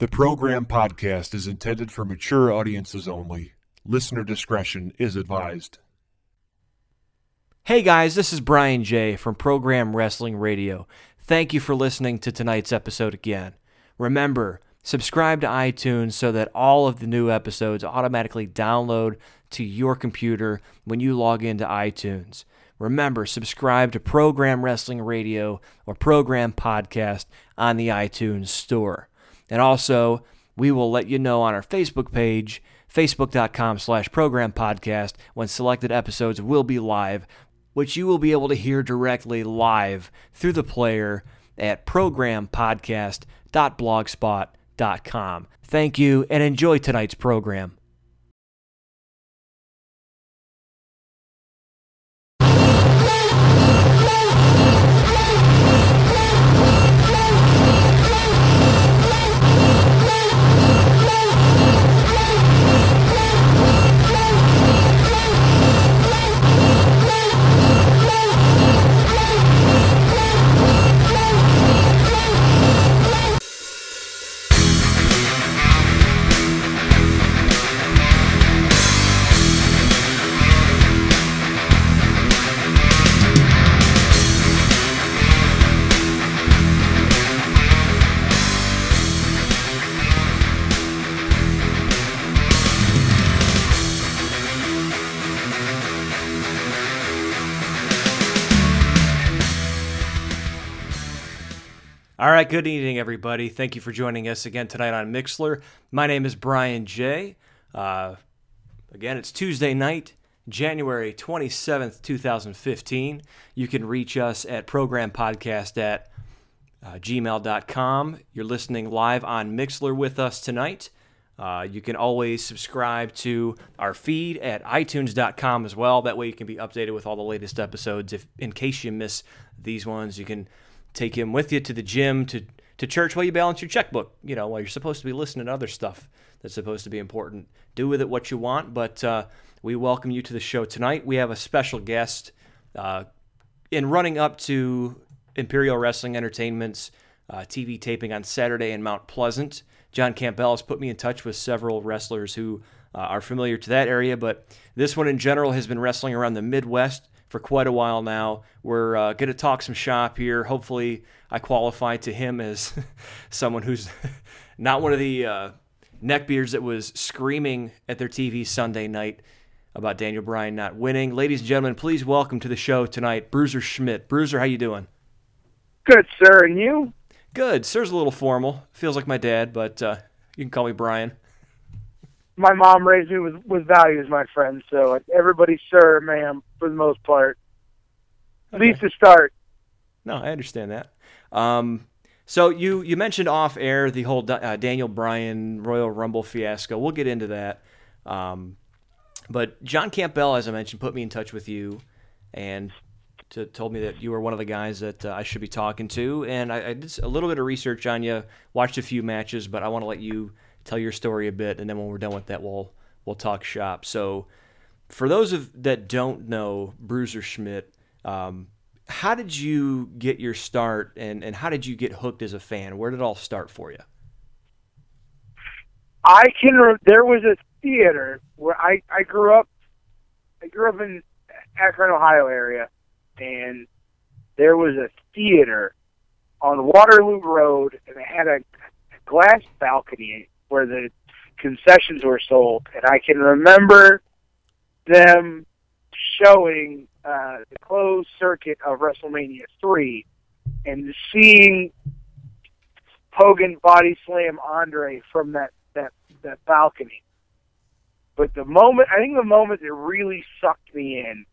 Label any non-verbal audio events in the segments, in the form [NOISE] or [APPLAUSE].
The program podcast is intended for mature audiences only. Listener discretion is advised. Hey guys, this is Brian J. from Program Wrestling Radio. Thank you for listening to tonight's episode again. Remember, subscribe to iTunes so that all of the new episodes automatically download to your computer when you log into iTunes. Remember, subscribe to Program Wrestling Radio or Program Podcast on the iTunes Store. And also, we will let you know on our Facebook page, facebook.com slash program podcast, when selected episodes will be live, which you will be able to hear directly live through the player at programpodcast.blogspot.com. Thank you and enjoy tonight's program. All right, good evening, everybody. Thank you for joining us again tonight on Mixlr. My name is Brian J. Uh, again, it's Tuesday night, January 27th, 2015. You can reach us at programpodcast at uh, gmail.com. You're listening live on Mixlr with us tonight. Uh, you can always subscribe to our feed at itunes.com as well. That way you can be updated with all the latest episodes. If in case you miss these ones, you can take him with you to the gym, to, to church while you balance your checkbook, you know, while you're supposed to be listening to other stuff that's supposed to be important. Do with it what you want, but uh, we welcome you to the show tonight. We have a special guest uh, in running up to Imperial Wrestling Entertainment's uh, TV taping on Saturday in Mount Pleasant. John Campbell has put me in touch with several wrestlers who uh, are familiar to that area, but this one in general has been wrestling around the Midwest for quite a while now. We're uh, going to talk some shop here. Hopefully, I qualify to him as [LAUGHS] someone who's [LAUGHS] not one of the uh, neckbeards that was screaming at their TV Sunday night about Daniel Bryan not winning. Ladies and gentlemen, please welcome to the show tonight, Bruiser Schmidt. Bruiser, how you doing? Good, sir. And you? Good. Sir's a little formal. Feels like my dad, but uh, you can call me Brian my mom raised me with with values, my friend. So everybody, sir, ma'am, for the most part. At least to start. No, I understand that. Um, so you you mentioned off air the whole uh, Daniel Bryan Royal Rumble fiasco. We'll get into that. Um, but John Campbell, as I mentioned, put me in touch with you, and to, told me that you were one of the guys that uh, I should be talking to. And I, I, did a little bit of research on you, watched a few matches, but I want to let you tell your story a bit, and then when we're done with that, we'll we'll talk shop. So, for those of that don't know Bruiser Schmidt, um, how did you get your start, and and how did you get hooked as a fan? Where did it all start for you? I can. Re- there was a theater where I I grew up. I grew up in Akron, Ohio area, and there was a theater on Waterloo Road, and it had a glass balcony where the concessions were sold, and I can remember them showing uh, the closed circuit of WrestleMania three, and seeing Hogan body slam Andre from that that that balcony. But the moment, I think the moment that really sucked me in,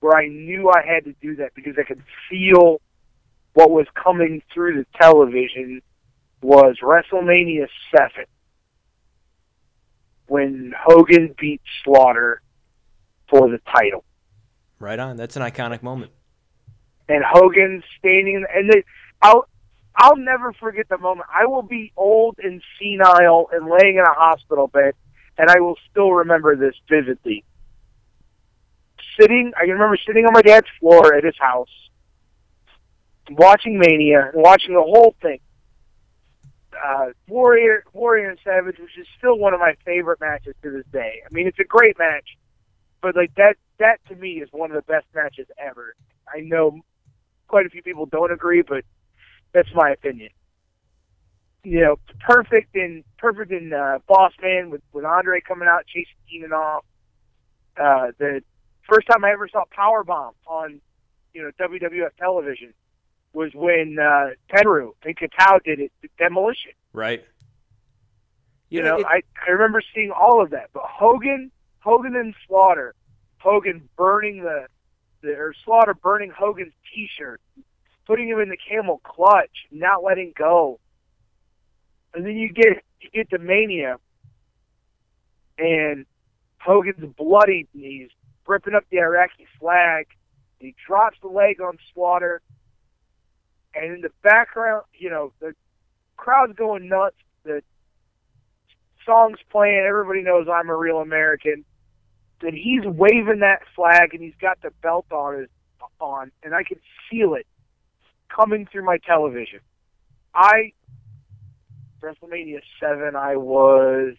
where I knew I had to do that because I could feel what was coming through the television, was WrestleMania seven when Hogan beat Slaughter for the title. Right on. That's an iconic moment. And Hogan standing and they, I'll I'll never forget the moment. I will be old and senile and laying in a hospital bed, and I will still remember this vividly. Sitting, I can remember sitting on my dad's floor at his house, watching Mania and watching the whole thing. Uh, Warrior Warrior and Savage, which is still one of my favorite matches to this day. I mean, it's a great match, but like that that to me is one of the best matches ever. I know quite a few people don't agree, but that's my opinion. You know, perfect in perfect in uh, Boss Man with with Andre coming out chasing Heenan off. Uh, the first time I ever saw Powerbomb on you know WWF television was when uh, Tenryu and Kitao did it, Demolition. Right. You, know, it, I I remember seeing all of that, but Hogan, Hogan and Slaughter, Hogan burning the, the or Slaughter burning Hogan's T-shirt, putting him in the camel clutch, not letting go, and then you get you get to Mania, and Hogan's bloody, and he's ripping up the Iraqi flag. He drops the leg on Slaughter, and in the background, you know, the crowd's going nuts. The song's playing. Everybody knows I'm a real American. And he's waving that flag, and he's got the belt on his on, and I can feel it coming through my television. I WrestleMania seven, I was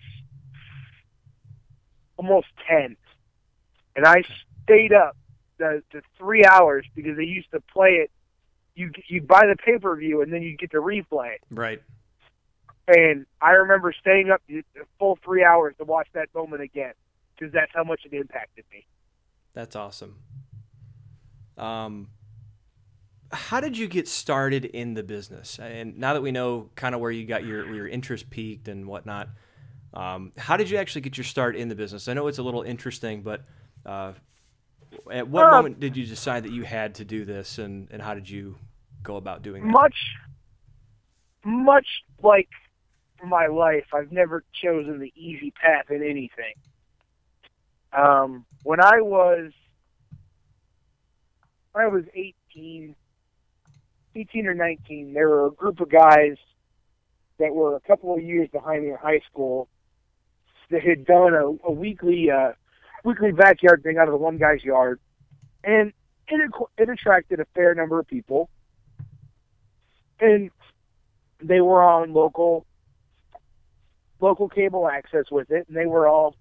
almost ten, and I stayed up the, the three hours because they used to play it you you buy the pay per view and then you get to replay. It. Right. And I remember staying up the full three hours to watch that moment again because that's how much it impacted me. That's awesome. Um, how did you get started in the business? And now that we know kind of where you got your your interest piqued and whatnot, um, how did you actually get your start in the business? I know it's a little interesting, but uh, at what uh, moment did you decide that you had to do this, and, and how did you go about doing that? Much, much like my life, I've never chosen the easy path in anything. Um, when I was, when I was 18, 18 or 19, there were a group of guys that were a couple of years behind me in high school that had done a, a weekly uh, weekly backyard thing out of the one guy's yard, and it it attracted a fair number of people and they were on local local cable access with it, and they were all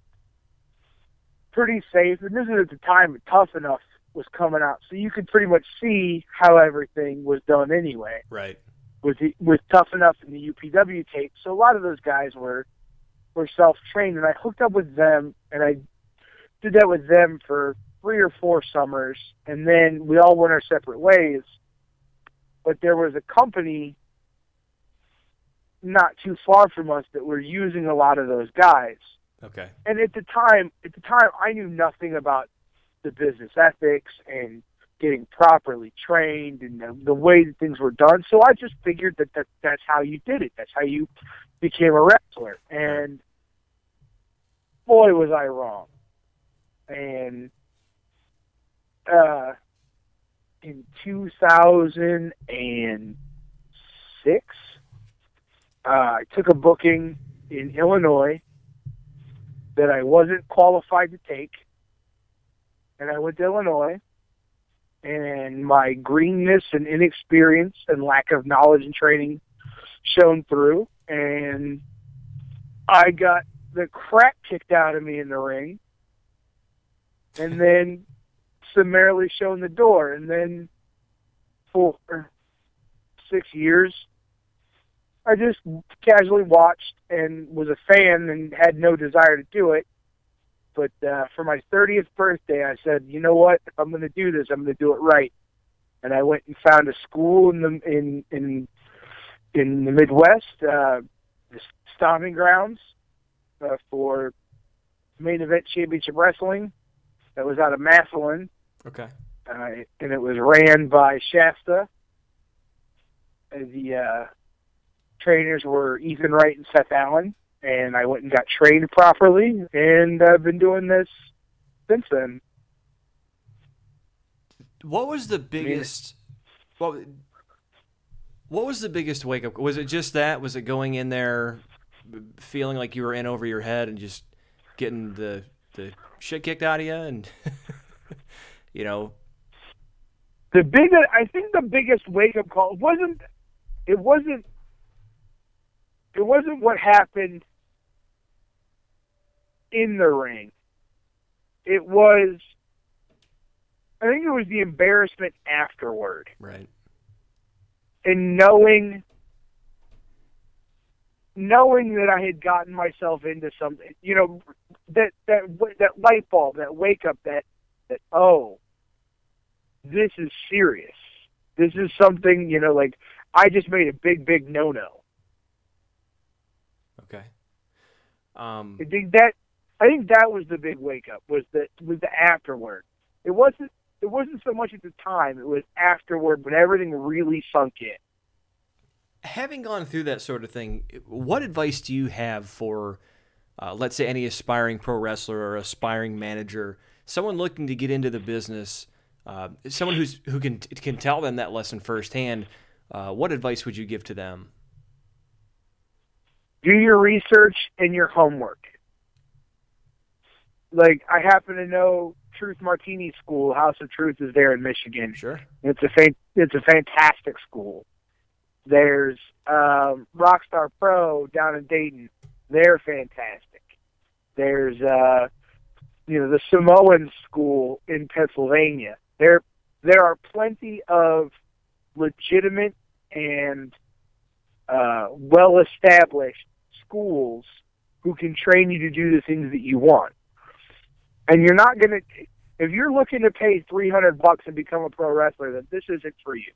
pretty safe. And this is at the time Tough Enough was coming out, so you could pretty much see how everything was done anyway. Right. With the, with Tough Enough and the UPW tape, so a lot of those guys were were self trained, and I hooked up with them, and I did that with them for three or four summers, and then we all went our separate ways but there was a company not too far from us that were using a lot of those guys. Okay. And at the time, at the time, I knew nothing about the business ethics and getting properly trained and the, the way that things were done. So I just figured that, that that's how you did it. That's how you became a wrestler. And boy, was I wrong. And uh, in 2006, uh, I took a booking in Illinois that I wasn't qualified to take. And I went to Illinois, and my greenness and inexperience and lack of knowledge and training shone through. And I got the crap kicked out of me in the ring. And then summarily shown the door. And then for six years, I just casually watched and was a fan and had no desire to do it. But uh, for my 30th birthday, I said, you know what? If I'm going to do this, I'm going to do it right. And I went and found a school in the in in in the Midwest, uh, the stomping grounds uh, for main event championship wrestling. That was out of Massillon, Okay. Uh, and it was ran by Shasta. The uh, trainers were Ethan Wright and Seth Allen, and I went and got trained properly, and I've been doing this since then. What was the biggest? I mean, what was the biggest wake up? Was it just that? Was it going in there, feeling like you were in over your head and just getting the the shit kicked out of you and [LAUGHS] you know. The biggest, I think, the biggest wake up call wasn't. It wasn't. It wasn't what happened in the ring. It was I think it was the embarrassment afterward Right. and knowing knowing that I had gotten myself into something, you know, that that that light bulb, that wake up, that that oh, this is serious. This is something, you know, like I just made a big, big no no. Okay. Um, I think that I think that was the big wake up was the was the afterward. It wasn't it wasn't so much at the time. It was afterward when everything really sunk in. having gone through that sort of thing, what advice do you have for, uh, let's say, any aspiring pro wrestler or aspiring manager, someone looking to get into the business, uh, someone who's who can can tell them that lesson firsthand? Uh, what advice would you give to them? do your research and your homework. Like I happen to know Truth Martini School, House of Truth is there in Michigan. Sure. It's a fan- it's a fantastic school. There's um, Rockstar Pro down in Dayton. They're fantastic. There's uh, you know the Samoan School in Pennsylvania. There there are plenty of legitimate and uh, well established schools who can train you to do the things that you want. And you're not going to, if you're looking to pay 300 bucks and become a pro wrestler, then this isn't for you.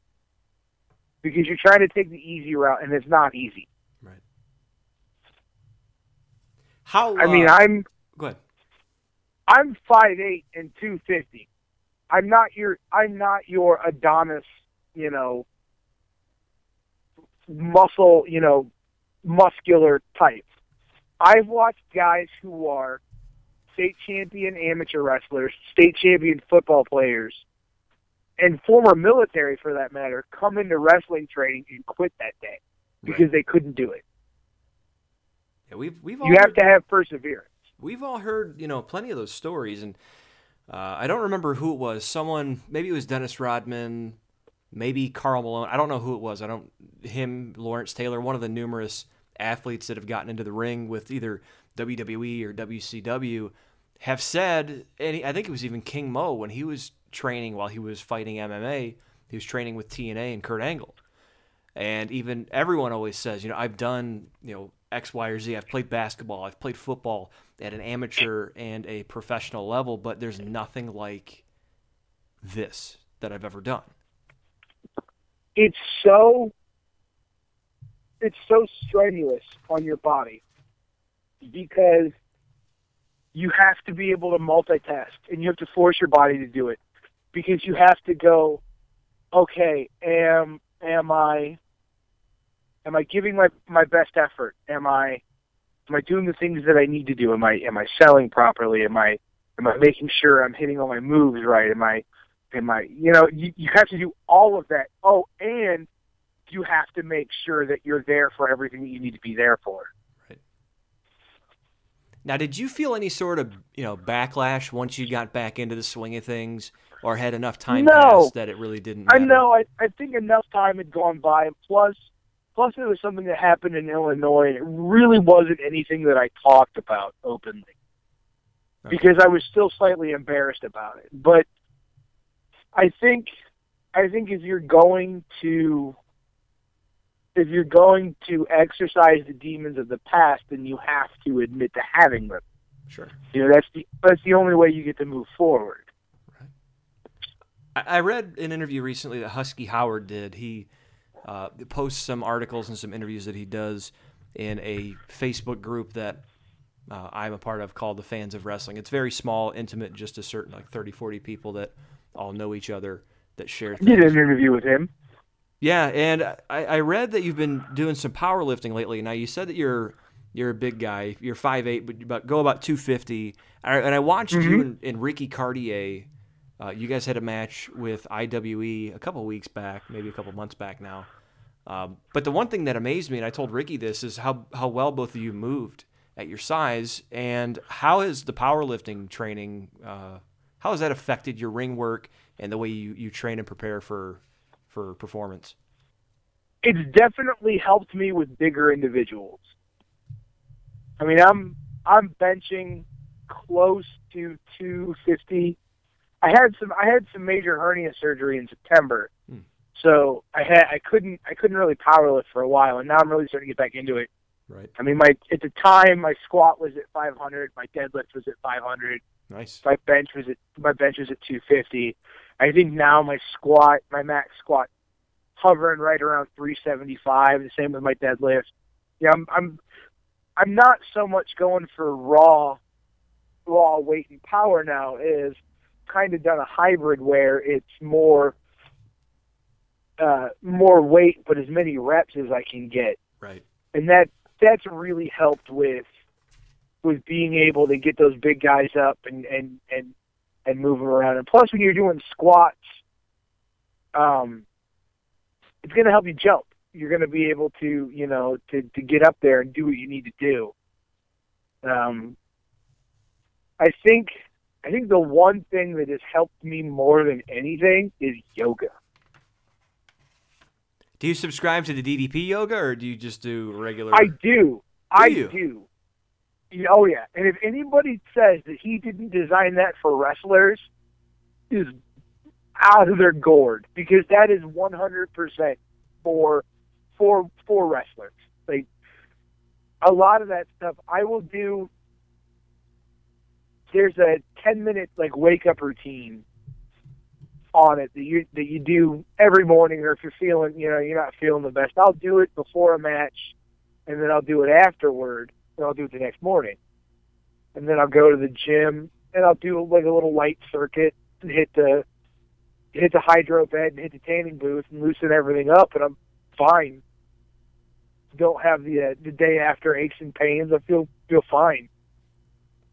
Because you're trying to take the easy route and it's not easy. Right. How? I mean, uh, I'm go ahead. I'm five eight and two fifty. I'm not your I'm not your Adonis, you know, muscle, you know, muscular type. I've watched guys who are state champion amateur wrestlers, state champion football players, and former military for that matter, come into wrestling training and quit that day because they couldn't do it. Yeah, we've we've You have to have perseverance. We've all heard you know plenty of those stories and uh, i don't remember who it was. Someone maybe it was dennis rodman maybe carl malone i don't know who it was. I don't him lawrence taylor one of the numerous athletes that have gotten into the ring with either wwe or wcw have said and i think it was even king mo when he was training while he was fighting mma he was training with tna and kurt angle. And even everyone always says, you know, I've done, you know, X, Y, or Z. I've played basketball. I've played football at an amateur and a professional level, but there's nothing like this that I've ever done. it's so it's so strenuous on your body because you have to be able to multitask and you have to force your body to do it because you have to go okay am am i am i giving my my best effort am i am i doing the things that i need to do am i am i selling properly am i am i making sure i'm hitting all my moves right am i am I, you know, you, you have to do all of that. Oh, and you have to make sure that you're there for everything that you need to be there for. Right. Now, did you feel any sort of, you know, backlash once you got back into the swing of things, or had enough time No. passed that it really didn't? I know. I, I think enough time had gone by, and plus, plus it was something that happened in Illinois, and it really wasn't anything that I talked about openly Okay. because I was still slightly embarrassed about it. But I think, I think if you're going to, if you're going to exercise the demons of the past, then you have to admit to having them. Sure. You know, that's the that's the only way you get to move forward. I I read an interview recently that Husky Howard did. He uh, posts some articles and some interviews that he does in a Facebook group that uh, I'm a part of called the Fans of Wrestling. It's very small, intimate, just a certain like 30, 40 people that all know each other that share. I did an interview with him. Yeah, and I, I read that you've been doing some powerlifting lately. Now you said that you're you're a big guy. You're 5'8", but you about go about two fifty. And I watched you and, and Ricky Cartier. Uh, you guys had a match with IWE a couple weeks back, maybe a couple months back now. Um, but the one thing that amazed me, and I told Ricky this, is how how well both of you moved at your size, and how has the powerlifting training, uh, how has that affected your ring work and the way you, you train and prepare for for performance? It's definitely helped me with bigger individuals. I mean, I'm I'm benching close to 250. I had some I had some major hernia surgery in September, Hmm. so I had I couldn't I couldn't really power lift for a while, and now I'm really starting to get back into it. Right. I mean, my at the time my squat was at 500, my deadlift was at 500, Nice. my bench was at my bench was at 250. I think now my squat, my max squat, hovering right around 375. The same with my deadlift. Yeah, I'm I'm I'm not so much going for raw raw weight and power now. Is kind of done a hybrid where it's more uh, more weight, but as many reps as I can get Right. and that that's really helped with with being able to get those big guys up and and and and move them around. And plus, when you're doing squats, um, it's going to help you jump. You're going to be able to you know to to get up there and do what you need to do. Um, I think I think the one thing that has helped me more than anything is yoga. Do you subscribe to the DDP yoga or do you just do regular? I do. I you? do. Oh yeah. And if anybody says that he didn't design that for wrestlers, is out of their gourd because that is one hundred percent for for for wrestlers. Like a lot of that stuff, I will do. There's a ten minute like wake up routine on it that you that you do every morning, or if you're feeling you know you're not feeling the best, I'll do it before a match and then I'll do it afterward, and I'll do it the next morning. And then I'll go to the gym, and I'll do like a little light circuit and hit the hit the hydro bed and hit the tanning booth and loosen everything up, and I'm fine. Don't have the uh, the day after aches and pains. I feel feel fine.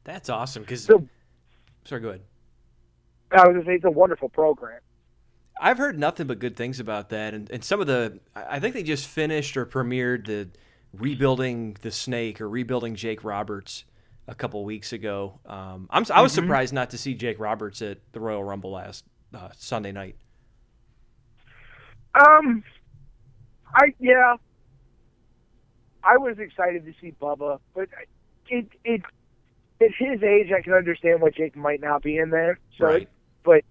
That's awesome. Because So sorry, go ahead. I was gonna say it's a wonderful program. I've heard nothing but good things about that, and, and some of the I think they just finished or premiered the rebuilding the snake or rebuilding Jake Roberts a couple weeks ago. Um, I'm I was Mhm. surprised not to see Jake Roberts at the Royal Rumble last uh, Sunday night. Um, I yeah, I was excited to see Bubba, but it it at his age, I can understand why Jake might not be in there. So, Right. but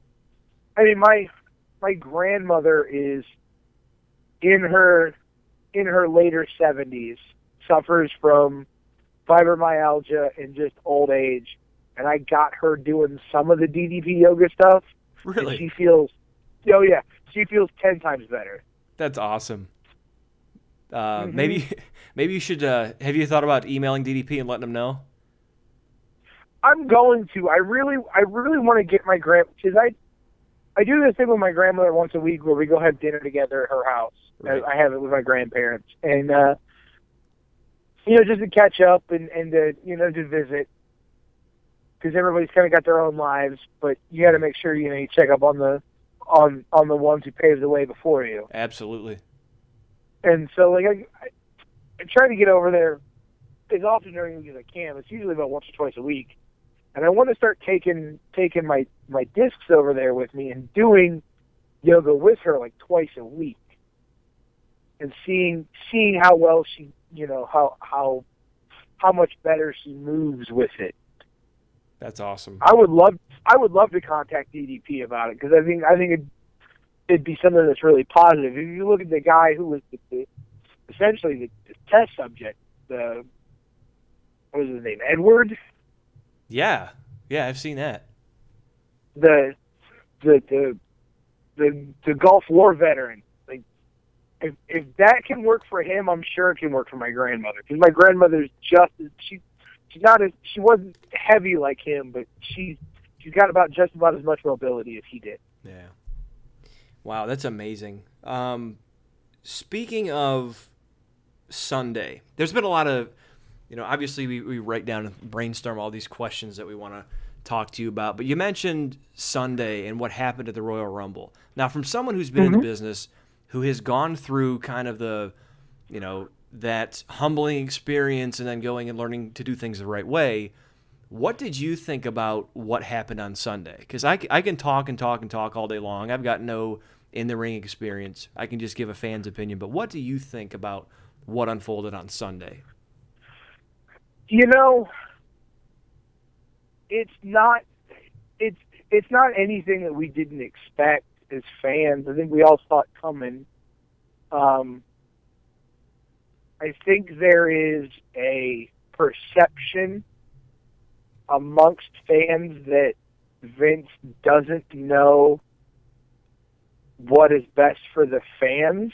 I mean, my my grandmother is in her in her later seventies, suffers from fibromyalgia and just old age, and I got her doing some of the DDP yoga stuff, and Really, she feels, oh yeah, she feels ten times better. that's awesome. Uh, Mhm. Maybe [LAUGHS] maybe you should. Uh, have you thought about emailing DDP and letting them know? I'm going to. I really, I really want to get my grand because I, I do this thing with my grandmother once a week where we go have dinner together at her house. Right. I, I have it with my grandparents, and uh, you know, just to catch up and and to you know to visit because everybody's kind of got their own lives, but you got to make sure you know you check up on the on on the ones who paved the way before you. Absolutely. And so, like, I, I, I try to get over there as often during the week as I can. It's usually about once or twice a week. And I want to start taking taking my my discs over there with me and doing yoga with her like twice a week, and seeing seeing how well she, you know, how how how much better she moves with it. That's awesome. I would love I would love to contact DDP about it because I think I think it'd, it'd be something that's really positive. If you look at the guy who was the, the, essentially the, the test subject, the what was his name, Edward, Yeah, yeah, I've seen that. the the the the, the Gulf War veteran. Like, if if that can work for him, I'm sure it can work for my grandmother because my grandmother's just she she's not as she wasn't heavy like him, but she's she's got about just about as much mobility as he did. Yeah. Wow, that's amazing. Um, speaking of Sunday, there's been a lot of, you know, obviously we, we write down and brainstorm all these questions that we want to talk to you about, but you mentioned Sunday and what happened at the Royal Rumble. Now, from someone who's been in the mm-hmm. business, who has gone through kind of the, you know, that humbling experience and then going and learning to do things the right way, what did you think about what happened on Sunday? Because I, I can talk and talk and talk all day long. I've got no in the ring experience. I can just give a fan's opinion. But what do you think about what unfolded on Sunday? You know, it's not it's it's not anything that we didn't expect as fans. I think we all saw it coming. Um, I think there is a perception amongst fans that Vince doesn't know what is best for the fans.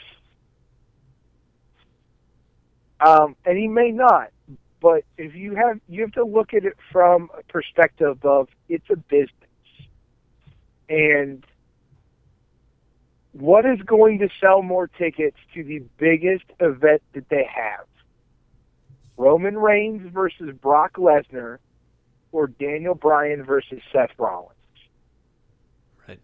Um, and he may not, but if you have you have to look at it from a perspective of it's a business. And what is going to sell more tickets to the biggest event that they have? Roman Reigns versus Brock Lesnar or Daniel Bryan versus Seth Rollins? Right.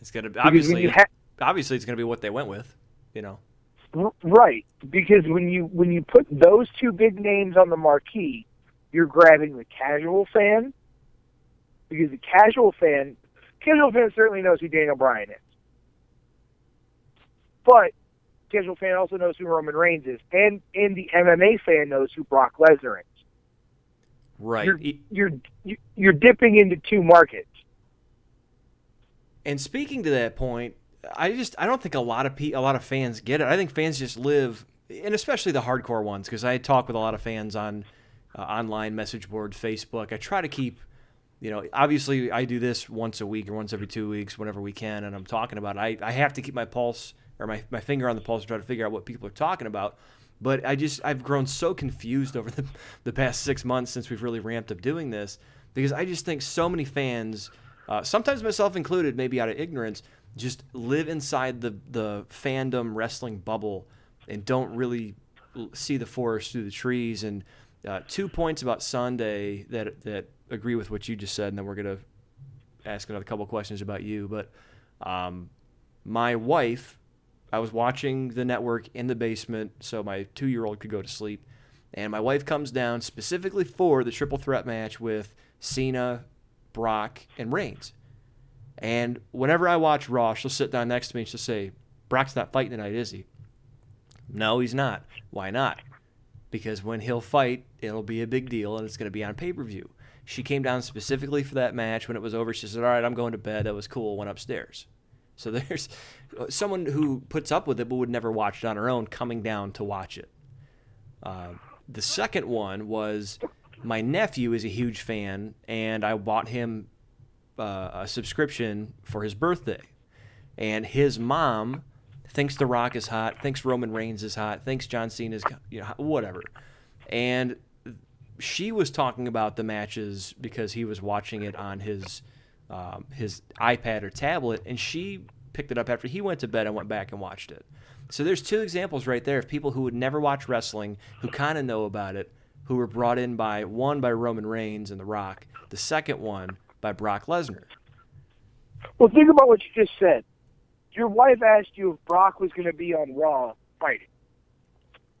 It's Because when obviously. ha- obviously, it's gonna be what they went with. You know. Right, because when you when you put those two big names on the marquee, you're grabbing the casual fan. Because the casual fan, casual fan certainly knows who Daniel Bryan is, but casual fan also knows who Roman Reigns is, and and the MMA fan knows who Brock Lesnar is. Right. You're you're you're dipping into two markets. And speaking to that point, I just I don't think a lot of pe- a lot of fans get it. I think fans just live, and especially the hardcore ones, because I talk with a lot of fans on uh, online message board, Facebook. I try to keep, you know, obviously I do this once a week or once every two weeks, whenever we can, and I'm talking about it. I, I have to keep my pulse or my, my finger on the pulse to try to figure out what people are talking about. But I just I've grown so confused over [LAUGHS] the, the past six months since we've really ramped up doing this because I just think so many fans, uh, sometimes myself included, maybe out of ignorance, just live inside the the fandom wrestling bubble and don't really see the forest through the trees. And uh, two points about Sunday that that agree with what you just said, and then we're gonna ask another couple questions about you. But um, my wife, I was watching the network in the basement so my two year old could go to sleep. And my wife comes down specifically for the triple threat match with Cena, Brock, and Reigns. And whenever I watch Raw, she'll sit down next to me and she'll say, Brock's not fighting tonight, is he? No, he's not. Why not? Because when he'll fight, it'll be a big deal and it's going to be on pay per view. She came down specifically for that match. When it was over, she said, All right, I'm going to bed. That was cool. Went upstairs. [LAUGHS] So there's someone who puts up with it but would never watch it on her own coming down to watch it. Uh, the second one was my nephew is a huge fan, and I bought him uh, a subscription for his birthday. And his mom thinks The Rock is hot, thinks Roman Reigns is hot, thinks John Cena is you know whatever. And she was talking about the matches because he was watching it on his um, his iPad or tablet, and she picked it up after he went to bed and went back and watched it. So there's two examples right there of people who would never watch wrestling who kind of know about it, who were brought in by one by Roman Reigns and The Rock, the second one by Brock Lesnar. Well, think about what you just said. Your wife asked you if Brock was going to be on Raw fighting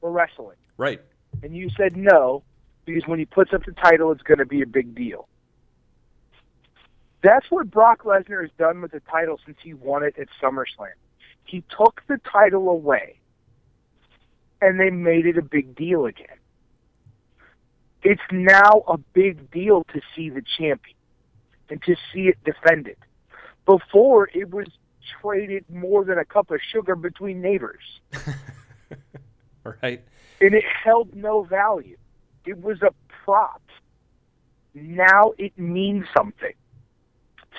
or wrestling, Right. and you said no because when he puts up the title, it's going to be a big deal. That's what Brock Lesnar has done with the title since he won it at SummerSlam. He took the title away, and they made it a big deal again. It's now a big deal to see the champion and to see it defended. Before, it was traded more than a cup of sugar between neighbors, [LAUGHS] Right. and it held no value. It was a prop. Now it means something.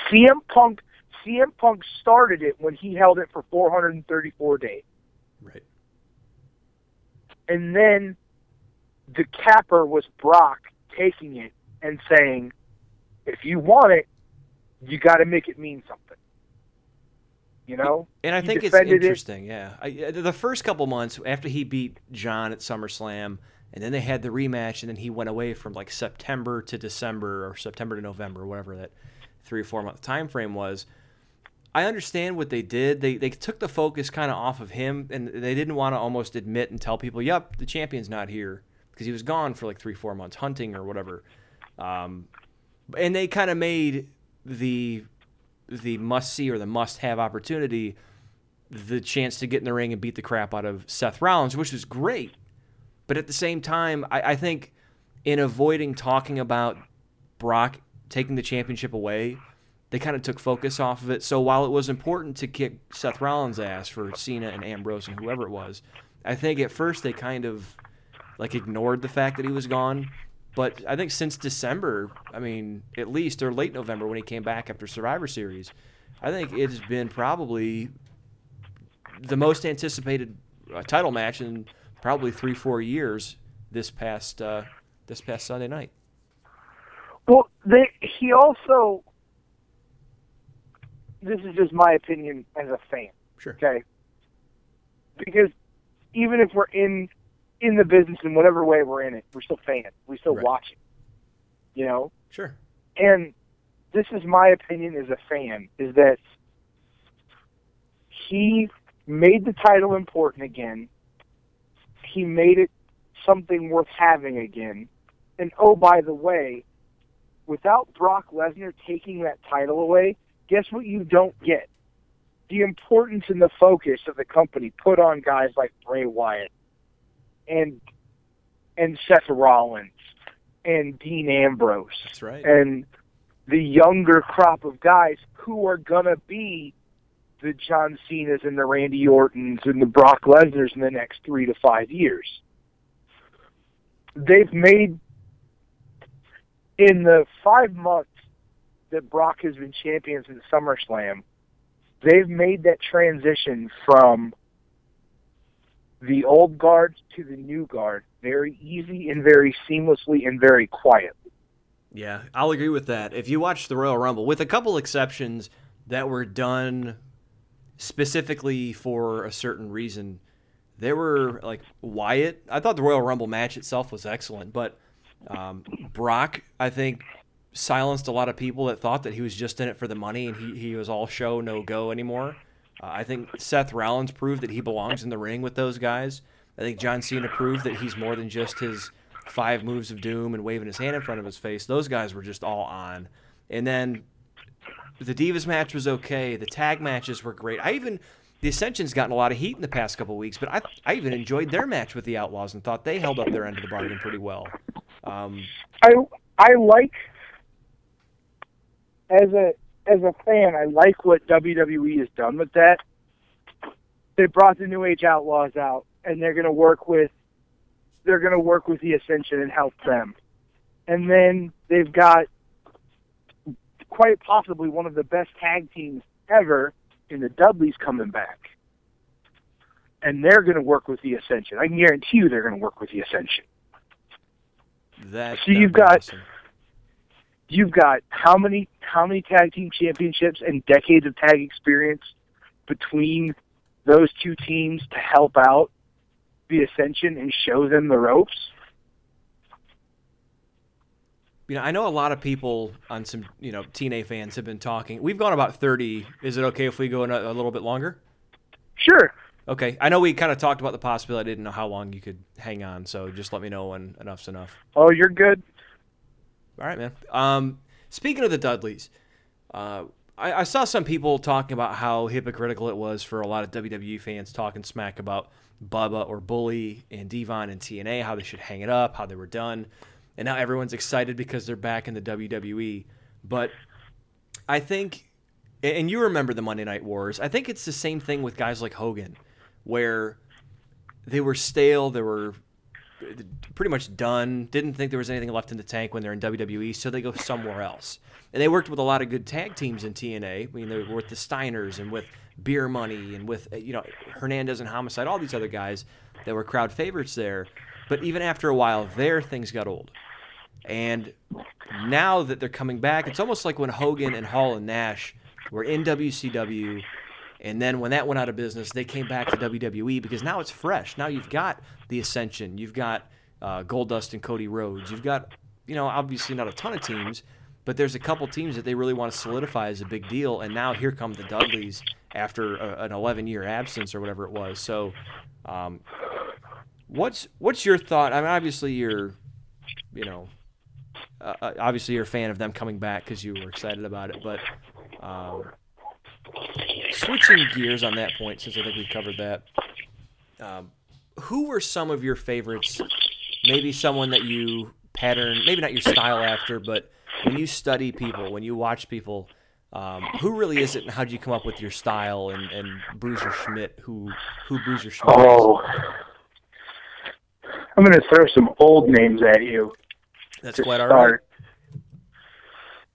CM Punk CM Punk started it when he held it for 434 days. Right. And then the capper was Brock taking it and saying, if you want it, you got to make it mean something. You know? And I He think it's defended it. interesting, yeah. I, the first couple months after he beat John at SummerSlam, and then they had the rematch, and then he went away from like September to December or September to November, whatever that three or four month time frame was. I understand what they did. They they took the focus kind of off of him, and they didn't want to almost admit and tell people, "Yep, the champion's not here," because he was gone for like three four months hunting or whatever. Um, and they kind of made the the must see or the must have opportunity the chance to get in the ring and beat the crap out of Seth Rollins, which was great. But at the same time, I, I think in avoiding talking about Brock taking the championship away, they kind of took focus off of it. So while it was important to kick Seth Rollins' ass for Cena and Ambrose and whoever it was, I think at first they kind of like ignored the fact that he was gone. But I think since December, I mean, at least or late November when he came back after Survivor Series, I think it has been probably the most anticipated uh, title match in probably three, four years. This past uh, this past Sunday night. Well, they, he also. This is just my opinion as a fan. Sure. Okay. Because even if we're in in the business in whatever way we're in it, we're still fans. We still Right. watch it. You know? Sure. And this is my opinion as a fan is that he made the title important again. He made it something worth having again. And oh, by the way, without Brock Lesnar taking that title away, guess what you don't get? The importance and the focus of the company put on guys like Bray Wyatt and and Seth Rollins and Dean Ambrose That's right. and the younger crop of guys who are gonna be the John Cena's and the Randy Ortons and the Brock Lesnar's in the next three to five years. They've made in the five months that Brock has been champion since SummerSlam, they've made that transition from the old guard to the new guard very easy and very seamlessly and very quiet. Yeah, I'll agree with that. If you watch the Royal Rumble, with a couple exceptions that were done specifically for a certain reason, there were like Wyatt. I thought the Royal Rumble match itself was excellent, but um, Brock, I think, silenced a lot of people that thought that he was just in it for the money and he, he was all show, no go anymore. Uh, I think Seth Rollins proved that he belongs in the ring with those guys. I think John Cena proved that he's more than just his five moves of doom and waving his hand in front of his face. Those guys were just all on. And then the Divas match was okay. The tag matches were great. I even the Ascension's gotten a lot of heat in the past couple weeks, but I I even enjoyed their match with the Outlaws and thought they held up their end of the bargain pretty well. Um, I I like as a as a fan, I like what WWE has done with that. They brought the New Age Outlaws out, and they're going to work with they're going to work with the Ascension and help them. And then they've got quite possibly one of the best tag teams ever in the Dudleys coming back. And they're going to work with the Ascension. I can guarantee you they're going to work with the Ascension. that So you've got- awesome. You've got how many how many tag team championships and decades of tag experience between those two teams to help out the ascension and show them the ropes You know, I know a lot of people on some, you know, TNA fans have been talking. We've gone about 30. Is it okay if we go in a, a little bit longer? sure Okay. I know we kind of talked about the possibility. I didn't know how long you could hang on, so just let me know when enough's enough. oh you're good All right, man. Um, speaking of the Dudleys, uh, I, I saw some people talking about how hypocritical it was for a lot of WWE fans talking smack about Bubba or Bully and Devon and TNA, how they should hang it up, how they were done, and now everyone's excited because they're back in the WWE. But I think, and you remember the Monday Night Wars. I think it's the same thing with guys like Hogan, where they were stale. They were pretty much done. Didn't think there was anything left in the tank when they're in WWE, so they go somewhere else. And they worked with a lot of good tag teams in TNA. I mean, they were with the Steiners and with Beer Money and with uh, you know Hernandez and Homicide, all these other guys that were crowd favorites there. But even after a while, there things got old. And now that they're coming back, it's almost like when Hogan and Hall and Nash were in WCW, and then when that went out of business, they came back to WWE because now it's fresh. Now you've got the Ascension, you've got uh, Goldust and Cody Rhodes, you've got you know obviously not a ton of teams, but there's a couple teams that they really want to solidify as a big deal. And now here come the Dudleys after a, an 11 year absence or whatever it was. So, um, what's what's your thought? I mean, obviously you're, you know, uh, uh, obviously you're a fan of them coming back because you were excited about it. But um, switching gears on that point, since I think we've covered that, um, who were some of your favorites maybe someone that you pattern, maybe not your style after, but when you study people, when you watch people, um, who really is it, and how did you come up with your style and, and Bruiser Schmidt? Who who Bruiser Schmidt? Oh, I'm going to throw some old names at you. That's quite all right. start.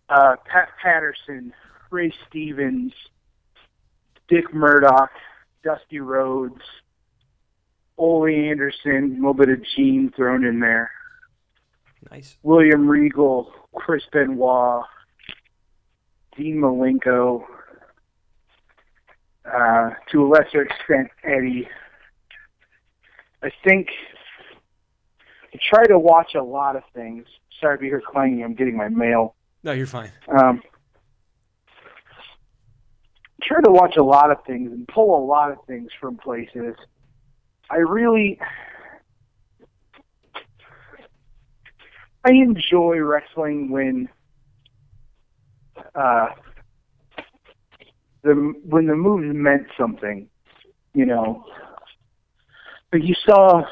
Uh, Pat Patterson, Ray Stevens, Dick Murdoch, Dusty Rhodes, Ole Anderson, a little bit of Gene thrown in there. Nice. William Regal, Chris Benoit, Dean Malenko, uh, to a lesser extent, Eddie. I think I try to watch a lot of things. Sorry to be here clanging. I'm getting my mail. No, you're fine. Um, try to watch a lot of things and pull a lot of things from places. I really, I enjoy wrestling when uh, the when the moves meant something, you know. But you saw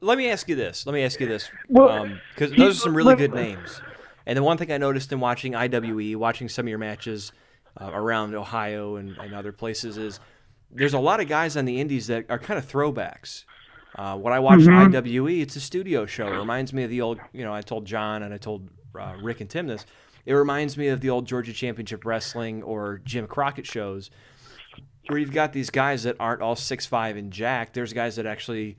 Let me ask you this. Let me ask you this, Well, because those are some really let- good names. And the one thing I noticed in watching IWE, watching some of your matches uh, around Ohio and, and other places, is there's a lot of guys on the indies that are kind of throwbacks. Uh, when I watch Mhm. IWE, it's a studio show. It reminds me of the old, you know, I told John and I told uh, Rick and Tim this. It reminds me of the old Georgia Championship Wrestling or Jim Crockett shows, where you've got these guys that aren't all six five and jack. There's guys that actually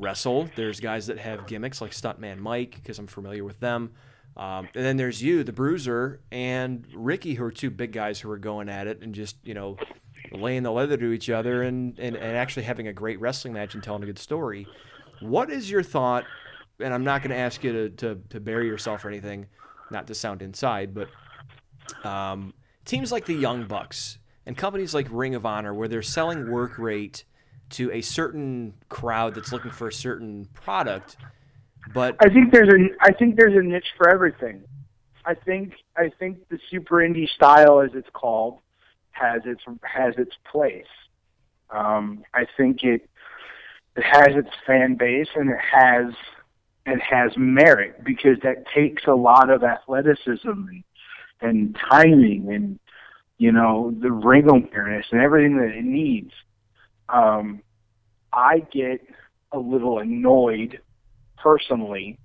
wrestle. There's guys that have gimmicks like Stuntman Mike, because I'm familiar with them. Um, and then there's you, the Bruiser, and Ricky, who are two big guys who are going at it and just you know laying the leather to each other and, and, and actually having a great wrestling match and telling a good story. What is your thought? And I'm not going to ask you to, to, to bury yourself or anything, not to sound inside, but um, teams like the Young Bucks and companies like Ring of Honor, where they're selling work rate to a certain crowd that's looking for a certain product, but I think there's a I think there's a niche for everything. I think I think the super indie style, as it's called, has its has its place. Um, I think it it has its fan base and it has it has merit because that takes a lot of athleticism and, and timing and you know the ring awareness and everything that it needs. Um, I get a little annoyed personally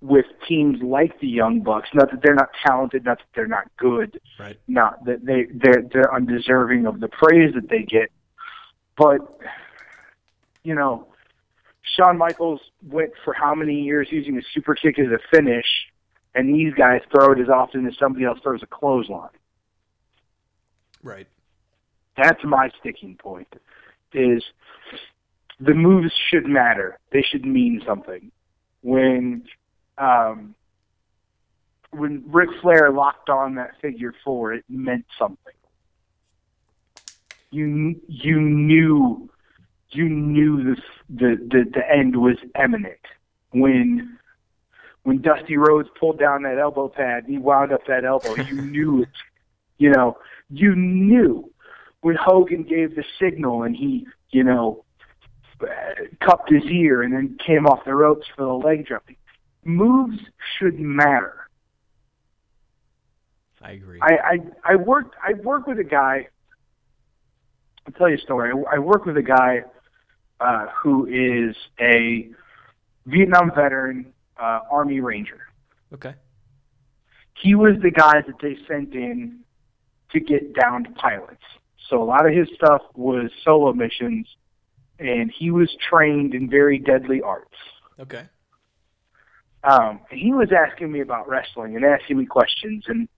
with teams like the Young Bucks. Not that they're not talented, not that they're not good, right, not that they they're they're undeserving of the praise that they get, but you know, Shawn Michaels went for how many years using a super kick as a finish, and these guys throw it as often as somebody else throws a clothesline. right, That's my sticking point. Is the moves should matter. They should mean something. When um, when Ric Flair locked on that figure four, it meant something. You you knew you knew the the the, the end was imminent when when Dusty Rhodes pulled down that elbow pad and he wound up that elbow. You [LAUGHS] knew it. You know, you knew when Hogan gave the signal and he, you know, cupped his ear and then came off the ropes for the leg drop. Moves should matter. I agree. I, I I worked I worked with a guy. I'll tell you a story. I, I work with a guy uh, who is a Vietnam veteran, uh, Army Ranger. okay, He was the guy that they sent in to get downed pilots. So a lot of his stuff was solo missions, and he was trained in very deadly arts. okay, um, and he was asking me about wrestling and asking me questions, and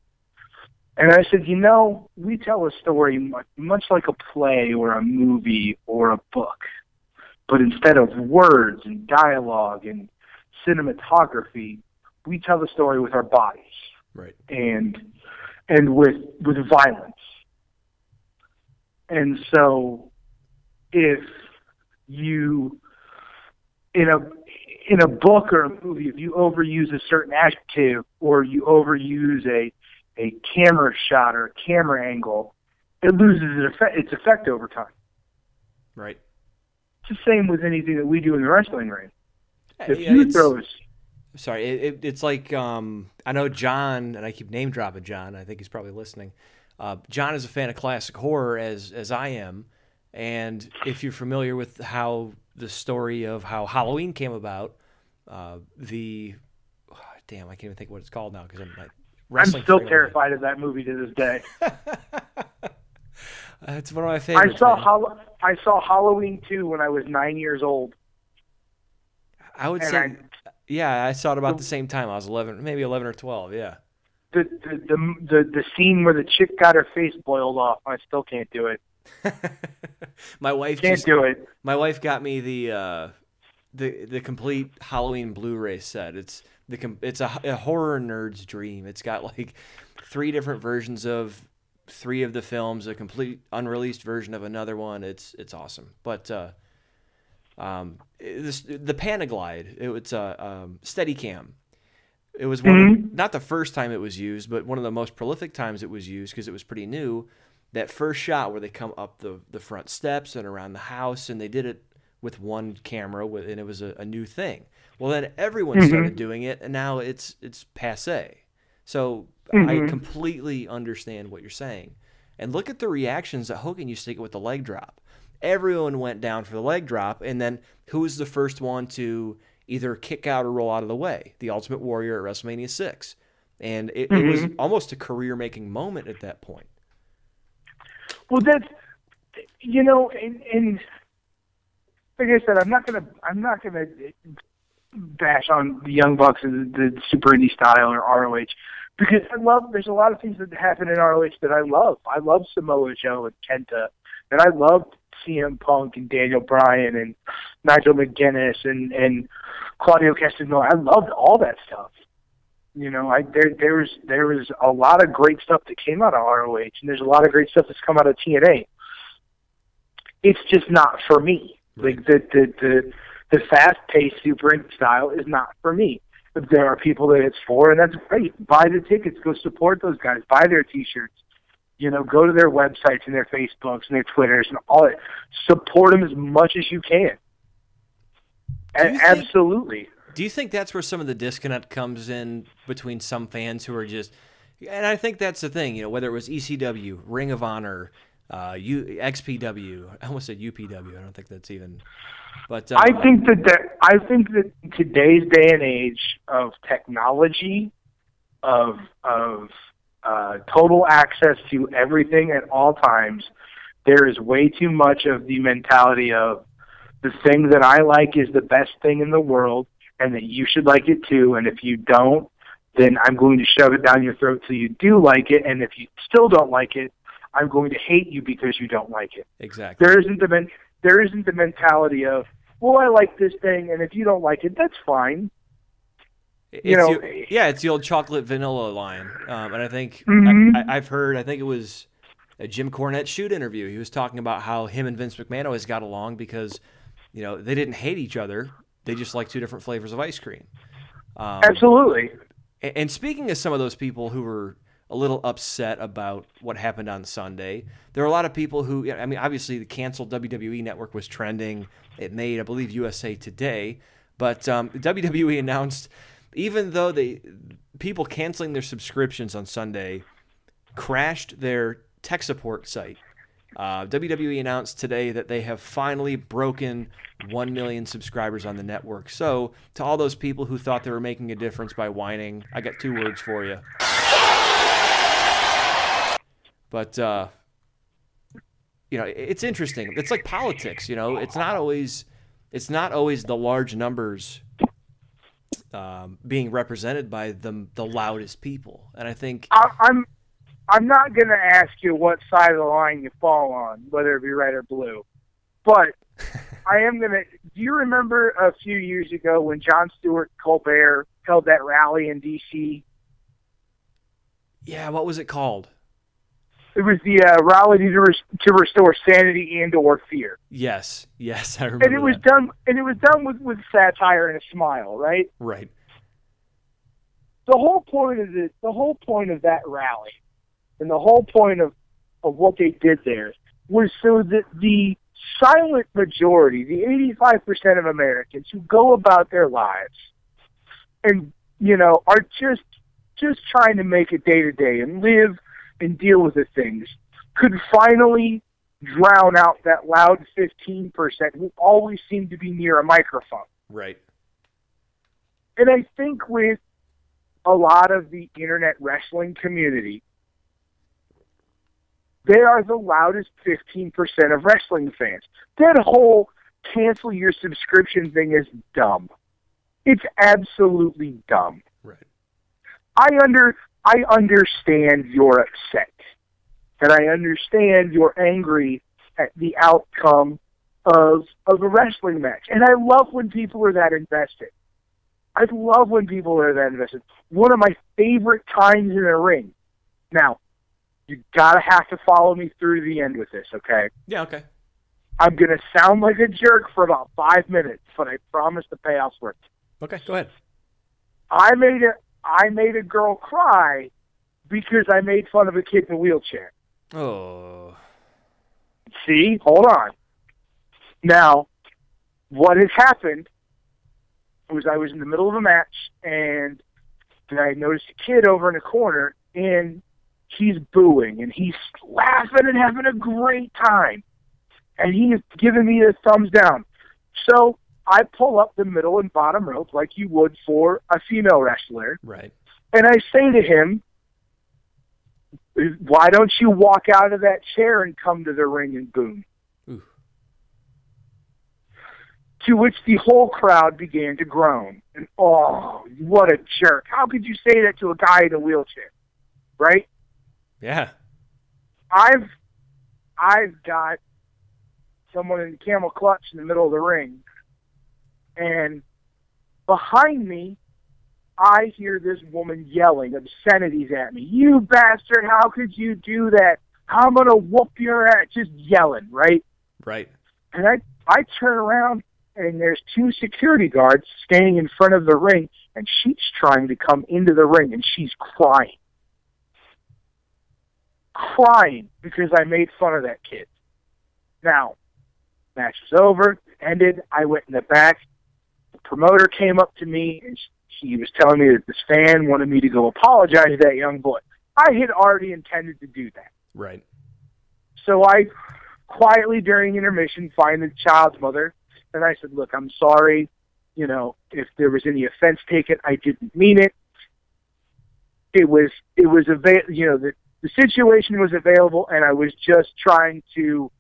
and I said, you know, we tell a story much, much like a play or a movie or a book, but instead of words and dialogue and cinematography, we tell the story with our bodies right, and and with with violence. And so if you in a in a book or a movie, if you overuse a certain adjective or you overuse a a camera shot or a camera angle, it loses its effect, its effect over time. right, It's the same with anything that we do in the wrestling ring. If Yeah, you throw a Sorry, it, it, it's like um, I know John, and I keep name dropping John. I think he's probably listening. Uh, John is a fan of classic horror, as as I am, and if you're familiar with how the story of how Halloween came about, uh, the [SIGHS] damn, I can't even think what it's called now because I'm like I'm still fan of it. terrified of that movie to this day. [LAUGHS] It's one of my favorites. I saw. Hall- I saw Halloween 2 when I was nine years old. I would and say, I- yeah, I saw it about the same time. I was 11, maybe 11 or 12. Yeah. The, the the the the scene where the chick got her face boiled off, I still can't do it. [LAUGHS] my wife Can't just do it. My wife got me the uh, the the complete Halloween Blu-ray set. It's the it's a, a horror nerd's dream. It's got like three different versions of three of the films, a complete unreleased version of another one. It's it's awesome. But uh, um, this the Panaglide. It, it's a um, Steadicam. It was one of, not the first time it was used, but one of the most prolific times it was used because it was pretty new. That first shot where they come up the the front steps and around the house, and they did it with one camera, with, and it was a, a new thing. Well, then everyone mm-hmm. started doing it, and now it's it's passe. So I mm-hmm. completely understand what you're saying, and look at the reactions that Hogan used to get with the leg drop. Everyone went down for the leg drop, and then who was the first one to either kick out or roll out of the way? The Ultimate Warrior at WrestleMania six, and it, it was mm-hmm. almost a career-making moment at that point. Well, that's you know, and, and like I said, I'm not gonna I'm not gonna bash on the Young Bucks and the, the Super Indie style or ROH because I love. There's a lot of things that happen in ROH that I love. I love Samoa Joe and Kenta, and I loved CM Punk and Daniel Bryan and Nigel McGuinness and and Claudio Castagnoli. I loved all that stuff. You know, I there there was there was a lot of great stuff that came out of ROH, and there's a lot of great stuff that's come out of TNA. It's just not for me. Like the the the, the fast paced super style is not for me. But there are people that it's for, and that's great. Buy the tickets, go support those guys, buy their T-shirts. You know, go to their websites and their Facebooks and their Twitters and all that. Support them as much as you can. You think- absolutely. Do you think that's where some of the disconnect comes in between some fans who are just, and I think that's the thing, you know, whether it was ECW, Ring of Honor, uh, U, XPW, I almost said UPW. I don't think that's even, but uh, I think that, that I think that today's day and age of technology, of of uh, total access to everything at all times, there is way too much of the mentality of the thing that I like is the best thing in the world, and that you should like it too. And if you don't, then I'm going to shove it down your throat till you do like it. And if you still don't like it, I'm going to hate you because you don't like it exactly. there isn't the men- there isn't the mentality of well I like this thing and if you don't like it that's fine It's you know- the- yeah, it's the old chocolate vanilla line, um, and I think Mhm. I, I've heard. I think it was a Jim Cornette shoot interview. He was talking about how him and Vince McMahon always got along because, you know, they didn't hate each other. They just like two different flavors of ice cream. Um, absolutely And, speaking of some of those people who were a little upset about what happened on Sunday, there are a lot of people who, I mean, obviously the canceled WWE network was trending. It made, I believe, USA Today, but um, WWE [LAUGHS] announced, even though they people canceling their subscriptions on Sunday crashed their tech support site. Uh, WWE announced today that they have finally broken 1 million subscribers on the network. So, to all those people who thought they were making a difference by whining, I got two words for you. But, uh, you know, it's interesting. It's like politics, you know, it's not always. It's not always the large numbers um, being represented by the the loudest people, and I think I, I'm I'm not going to ask you what side of the line you fall on whether it be red or blue but [LAUGHS] I am going to do you remember a few years ago when Jon Stewart Colbert held that rally in DC yeah, what was it called? it was the uh, rally to, res- to restore sanity and or fear Yes, yes, I remember. and it was that. done and it was done with with satire and a smile right right. the whole point of the the whole point of that rally and the whole point of of what they did there was so that the silent majority, the 85% of Americans who go about their lives and, you know, are just just trying to make it day to day and live and deal with the things could finally drown out that loud 15% who always seem to be near a microphone. Right. And I think with a lot of the internet wrestling community, they are the loudest 15% of wrestling fans. That whole cancel your subscription thing is dumb. It's absolutely dumb. Right. I under I understand you're upset. And I understand you're angry at the outcome of of a wrestling match. And I love when people are that invested. I love when people are that invested. One of my favorite times in a ring. Now, you gotta have to follow me through to the end with this, okay? Yeah. Okay. I'm gonna sound like a jerk for about five minutes, but I promise the payoff's worth. Okay. Go ahead. I made a I made a girl cry because I made fun of a kid in a wheelchair. Oh. See, hold on. Now, what has happened was I was in the middle of a match and and I noticed a kid over in the corner and he's booing and he's laughing and having a great time. And he is giving me a thumbs down. So I pull up the middle and bottom rope like you would for a female wrestler. Right. And I say to him, why don't you walk out of that chair and come to the ring and boom? To which the whole crowd began to groan. And oh, what a jerk. How could you say that to a guy in a wheelchair? Right? Yeah. I've I've got someone in camel clutch in the middle of the ring and behind me I hear this woman yelling obscenities at me. You bastard, how could you do that? I'm gonna whoop your ass just yelling, right? Right. And I I turn around and there's two security guards standing in front of the ring and she's trying to come into the ring and she's crying. Crying because I made fun of that kid. Now, match was over, ended, I went in the back. The promoter came up to me and he was telling me that this fan wanted me to go apologize to that young boy. I had already intended to do that. Right. So I quietly during intermission find the child's mother and I said, "Look, I'm sorry. You know, if there was any offense taken, I didn't mean it. It was it was avail. You know, the the situation was available, and I was just trying to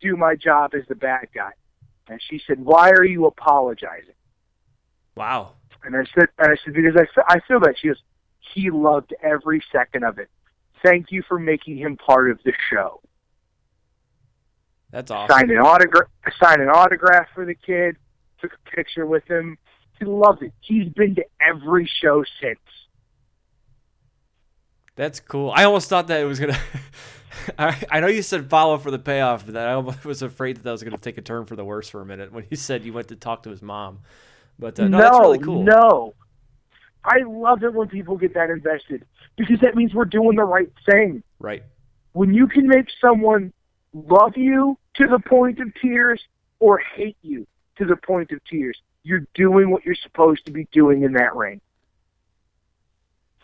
do my job as the bad guy." And she said, "Why are you apologizing?" Wow. And I said, and I said because I I feel that she goes, he loved every second of it. Thank you for making him part of the show. That's awesome. Signed an autograph. Signed an autograph for the kid. Took a picture with him. He loved it. He's been to every show since. That's cool. I almost thought that it was gonna. [LAUGHS] I, I know you said follow for the payoff, but I almost [LAUGHS] was afraid that that was gonna take a turn for the worse for a minute when you said you went to talk to his mom. But uh, no, that's really cool. no. I love it when people get that invested because that means we're doing the right thing. Right. When you can make someone love you to the point of tears or hate you to the point of tears, you're doing what you're supposed to be doing in that ring.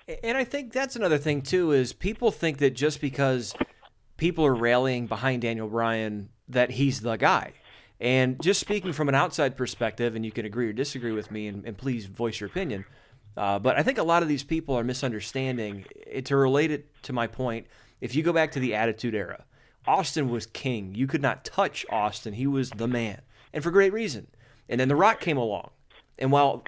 And I think that's another thing too is people think that just because people are rallying behind Daniel Bryan that he's the guy. And just speaking from an outside perspective, and you can agree or disagree with me, and, and please voice your opinion. Uh, but I think a lot of these people are misunderstanding. It, to relate it to my point, if you go back to the Attitude Era, Austin was king. You could not touch Austin. He was the man, and for great reason. And then The Rock came along, and while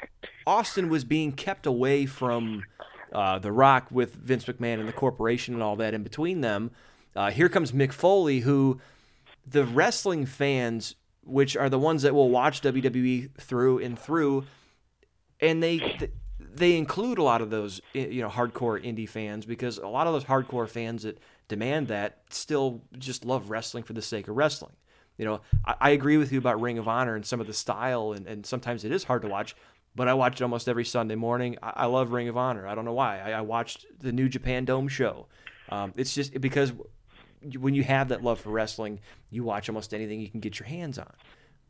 Austin was being kept away from uh, The Rock with Vince McMahon and the corporation and all that in between them, uh, here comes Mick Foley, who the wrestling fans, which are the ones that will watch WWE through and through, and they they include a lot of those you know hardcore indie fans because a lot of those hardcore fans that demand that still just love wrestling for the sake of wrestling. You know, I, I agree with you about Ring of Honor and some of the style, and, and sometimes it is hard to watch. But I watch it almost every Sunday morning. I, I love Ring of Honor. I don't know why. I, I watched the New Japan Dome show. Um, it's just because when you have that love for wrestling, you watch almost anything you can get your hands on.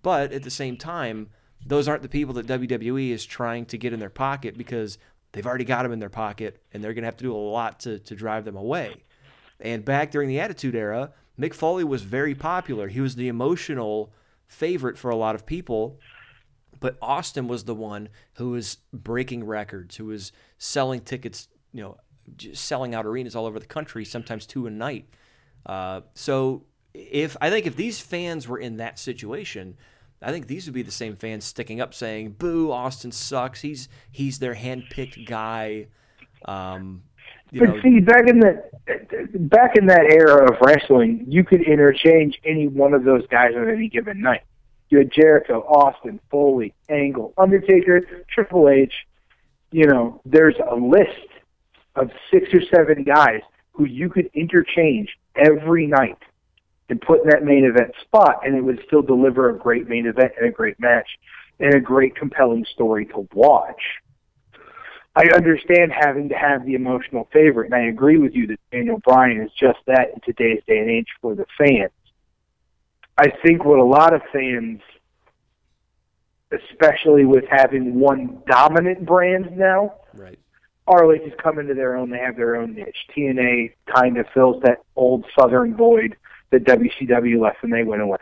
But at the same time, those aren't the people that WWE is trying to get in their pocket because they've already got them in their pocket and they're going to have to do a lot to, to drive them away. And back during the Attitude Era, Mick Foley was very popular. He was the emotional favorite for a lot of people. But Austin was the one who was breaking records, who was selling tickets, you know, just selling out arenas all over the country, sometimes two a night. Uh, so if I think if these fans were in that situation, I think these would be the same fans sticking up saying, "Boo, Austin sucks. He's he's their handpicked guy." Um, you but know, see, back in that back in that era of wrestling, you could interchange any one of those guys on any given night. You had Jericho, Austin, Foley, Angle, Undertaker, Triple H. You know, there's a list of six or seven guys who you could interchange every night and put in that main event spot, and it would still deliver a great main event and a great match and a great compelling story to watch. I understand having to have the emotional favorite, and I agree with you that Daniel Bryan is just that in today's day and age for the fans. I think what a lot of fans, especially with having one dominant brand now, right. ROH has come into their own. They have their own niche. TNA kind of fills that old Southern void that WCW left when they went away.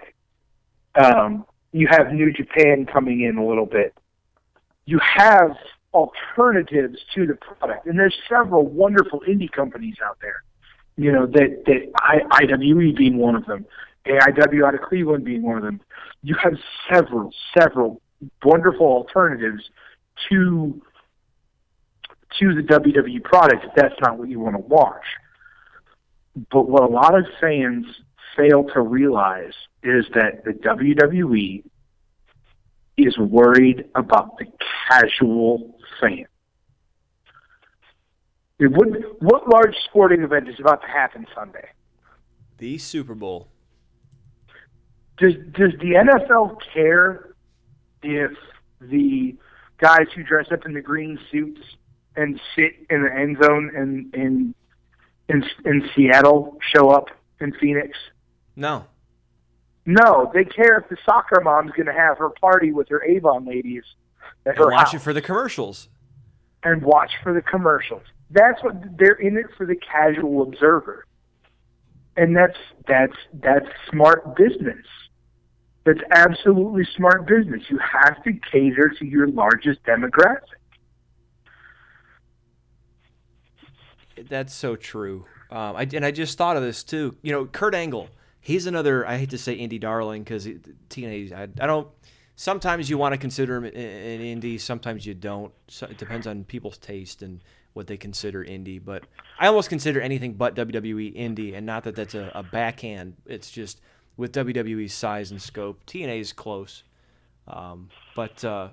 Um, you have New Japan coming in a little bit. You have alternatives to the product, and there's several wonderful indie companies out there. You know that that I, IWE being one of them, AIW out of Cleveland being one of them. You have several, several wonderful alternatives to to the WWE product if that's not what you want to watch. But what a lot of fans fail to realize is that the WWE is worried about the casual fan. What, what large sporting event is about to happen Sunday? The Super Bowl. Does does the NFL care if the guys who dress up in the green suits and sit in the end zone in in in, in Seattle show up in Phoenix? No. No, they care if the soccer mom's going to have her party with her Avon ladies and watch house. it for the commercials. And watch for the commercials. That's what they're in it for the casual observer. And that's that's that's smart business. That's absolutely smart business. You have to cater to your largest demographic. That's so true. Um, I, and I just thought of this too. You know, Kurt Angle he's another. I hate to say indie darling because TNA. I, I don't. Sometimes you want to consider him an indie. Sometimes you don't. So it depends on people's taste and what they consider indie. But I almost consider anything but WWE indie, and not that that's a, a backhand. It's just with WWE's size and scope, TNA is close. Um, but uh,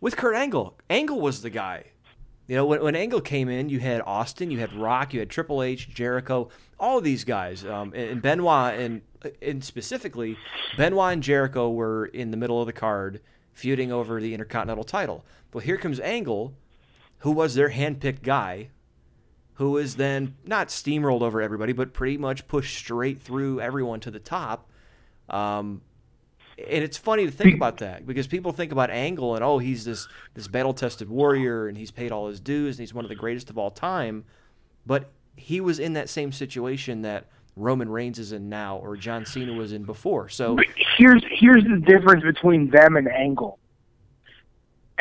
with Kurt Angle, Angle was the guy you know, when, when Angle came in, you had Austin, you had Rock, you had Triple H, Jericho, all of these guys, um, and Benoit, and, and specifically, Benoit and Jericho were in the middle of the card feuding over the Intercontinental title. But here comes Angle, who was their handpicked guy, who was then not steamrolled over everybody, but pretty much pushed straight through everyone to the top. Um, and it's funny to think about that because people think about Angle and oh he's this this battle tested warrior and he's paid all his dues and he's one of the greatest of all time, but he was in that same situation that Roman Reigns is in now or John Cena was in before. So here's here's the difference between them and Angle.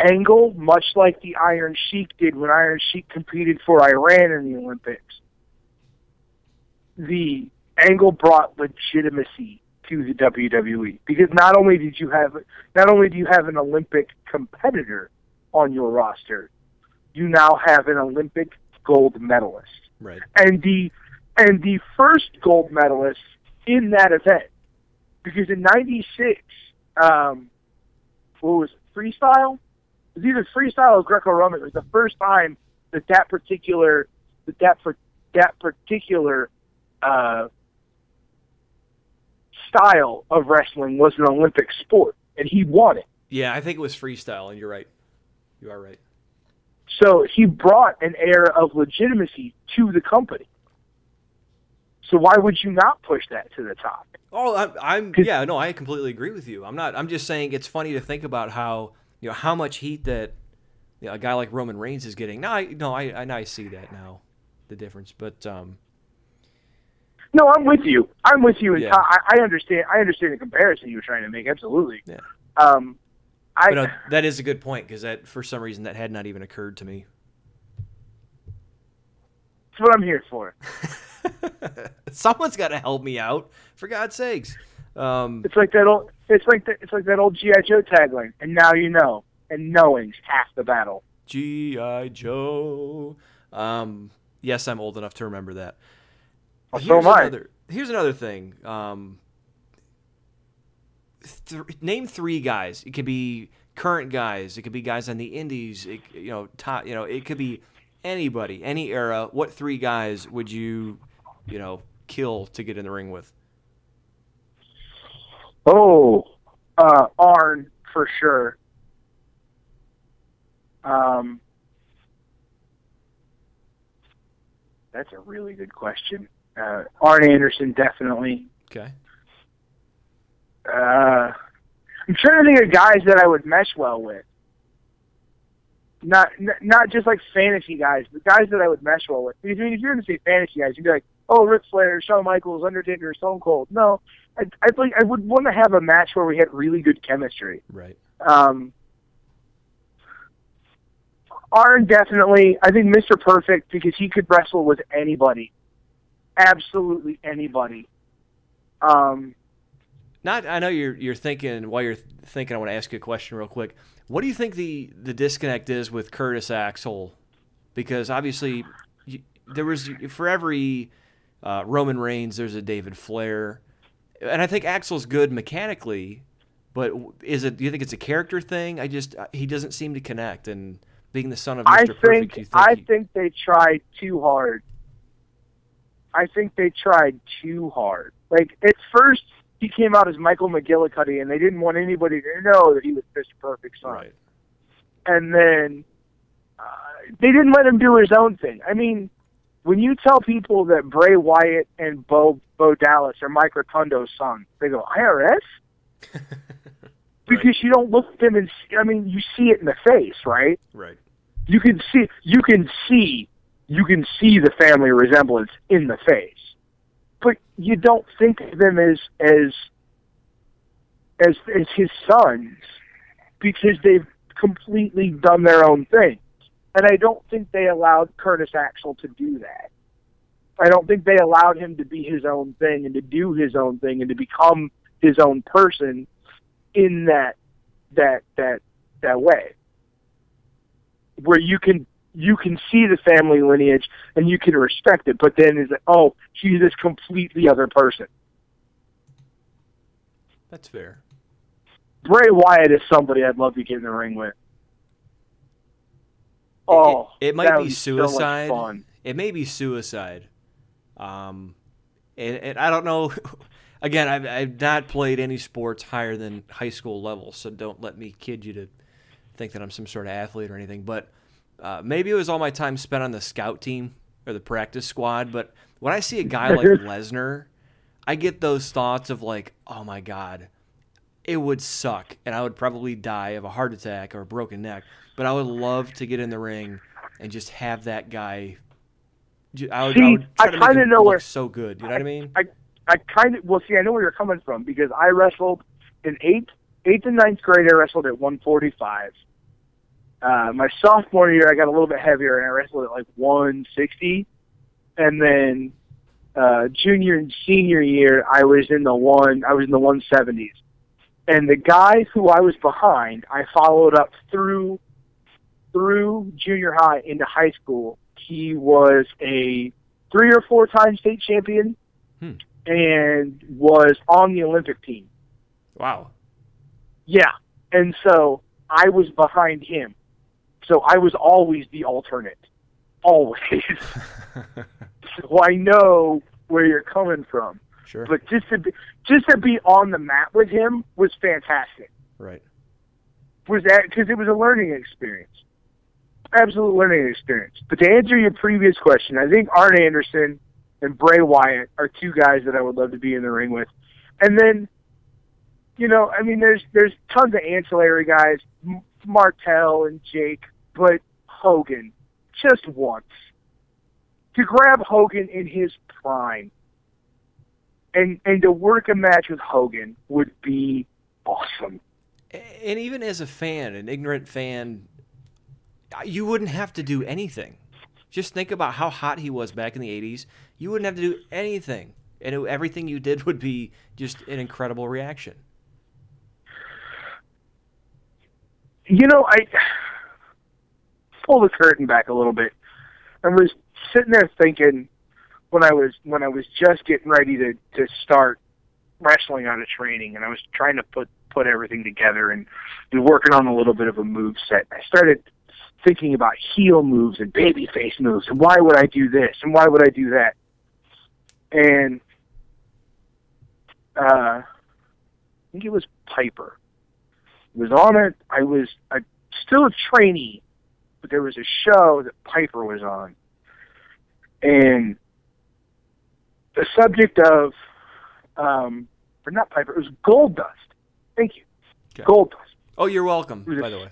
Angle, much like the Iron Sheik did when Iron Sheik competed for Iran in the Olympics, the Angle brought legitimacy to the WWE because not only did you have not only do you have an Olympic competitor on your roster, you now have an Olympic gold medalist. Right. And the and the first gold medalist in that event because in 96 um what was it, freestyle? It was either freestyle or Greco-Roman. It was the first time that that particular that that for that particular uh style of wrestling was an Olympic sport, and he won it. Yeah, I think it was freestyle, and you're right. You are right. So he brought an air of legitimacy to the company. So why would you not push that to the top? Oh, I'm, I'm yeah, no, I completely agree with you. I'm not. I'm just saying it's funny to think about how you know how much heat that you know, a guy like Roman Reigns is getting. Now, I no, I I, I see that now, the difference. But um, no, I'm with you. I'm with you. Yeah. I, I understand. I understand the comparison you were trying to make. Absolutely. Yeah. Um, I but uh, that is a good point because that for some reason that had not even occurred to me. that's what I'm here for. [LAUGHS] Someone's got to help me out, for God's sakes. Um, It's like that old. It's like that. It's like that old GI Joe tagline. And now you know. And knowing's half the battle. G.I. Joe. Um, yes, I'm old enough to remember that. Well, so here's am I. Another, here's another thing. Um, th- name three guys. It could be current guys. It could be guys on the Indies. It, you know, top. You know, it could be anybody, any era. What three guys would you, you know, kill to get in the ring with? Oh, uh, Arn for sure. Um, that's a really good question. Uh, Arn Anderson definitely. Okay. Uh, I'm trying to think of guys that I would mesh well with. Not n- not just like fantasy guys, but guys that I would mesh well with. Because I mean, if you're going to say fantasy guys, you'd be like, oh, Ric Flair, Shawn Michaels, Undertaker, Stone Cold. No, I I like I would want to have a match where we had really good chemistry. Right. Um, Arn definitely. I think Mr. Perfect because he could wrestle with anybody, absolutely anybody. Um, Not. I know you're you're thinking while you're thinking. I want to ask you a question real quick. What do you think the the disconnect is with Curtis Axel? Because obviously, you, there was for every uh, Roman Reigns, there's a David Flair, and I think Axel's good mechanically, but is it? Do you think it's a character thing? I just uh, he doesn't seem to connect, and being the son of Mr. I Perfect, think, think I he- think they tried too hard. I think they tried too hard. Like at first, he came out as Michael McGillicutty, and they didn't want anybody to know that he was Mr. Perfect's son. right. and then uh, they didn't let him do his own thing. I mean, when you tell people that Bray Wyatt and Bo Bo Dallas are Mike Rotunda's sons, they go IRS [LAUGHS] because you don't look at them and see, I mean, you see it in the face, right? Right. You can see you can see you can see the family resemblance in the face, but you don't think of them as as as as his sons because they've completely done their own thing. And I don't think they allowed Curtis Axel to do that. I don't think they allowed him to be his own thing and to do his own thing and to become his own person in that that that that way. Where you can you can see the family lineage and you can respect it, but then it's like, oh, he's this completely other person. That's fair. Bray Wyatt is somebody I'd love to get in the ring with. Oh, it, it might be so suicide. fun. It may be suicide. Um, and, and I don't know. [LAUGHS] Again, I've, I've not played any sports higher than high school level, so don't let me kid you to think that I'm some sort of athlete or anything. But uh, maybe it was all my time spent on the scout team or the practice squad. But when I see a guy like [LAUGHS] Lesnar, I get those thoughts of like, oh my god, it would suck, and I would probably die of a heart attack or a broken neck. But I would love to get in the ring and just have that guy. I would, I See, would I kinda know where- so good. You know what I mean? I I kind of well see I know where you're coming from because I wrestled in eighth eighth and ninth grade. I wrestled at 145. Uh, my sophomore year, I got a little bit heavier and I wrestled at like 160, and then uh, junior and senior year, I was in the one I was in the 170s. And the guy who I was behind, I followed up through through junior high into high school. He was a three or four time state champion Hmm. and was on the Olympic team. Wow. Yeah. And so I was behind him. So I was always the alternate. Always. [LAUGHS] so I know where you're coming from. Sure. But just to be, just to be on the mat with him was fantastic. right. Was that because it was a learning experience, absolute learning experience. But to answer your previous question, I think Arn Anderson and Bray Wyatt are two guys that I would love to be in the ring with. And then, you know, I mean, there's there's tons of ancillary guys, Martel and Jake, but Hogan, just once, to grab Hogan in his prime, and and to work a match with Hogan would be awesome. And even as a fan, an ignorant fan, you wouldn't have to do anything. Just think about how hot he was back in the 80s. You wouldn't have to do anything. And it, everything you did [LAUGHS] would be just an incredible reaction. You know, I pull the curtain back a little bit. I was sitting there thinking when I was when I was just getting ready to to start wrestling out of training, and I was trying to put put everything together and and working on a little bit of a move set. I started thinking about heel moves and babyface moves, and why would I do this and why would I do that? And uh, I think it was Piper. It was on it. I was I still a trainee, but there was a show that Piper was on, and the subject of, um, or not Piper, it was Goldust. Thank you, Okay. Goldust. Oh, you're welcome, by the way.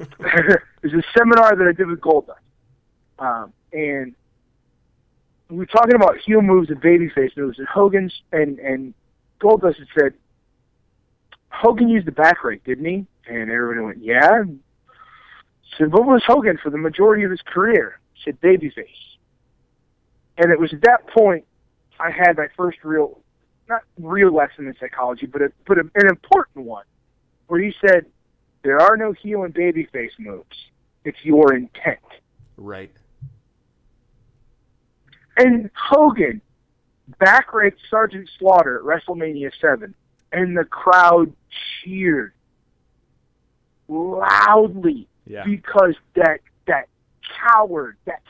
[LAUGHS] was a seminar that I did with Goldust, um, and we were talking about heel moves and babyface moves, and Hogan's and and Goldust had said Hogan used the back rake, didn't he? And everybody went, yeah. Said, what was Hogan for the majority of his career? Said babyface. And it was at that point I had my first real, not real lesson in psychology, but a, but a, an important one, where he said, there are no heel and babyface moves. It's your intent. Right. And Hogan back raked Sergeant Slaughter at WrestleMania 7, and the crowd cheered loudly Yeah. because that that coward, that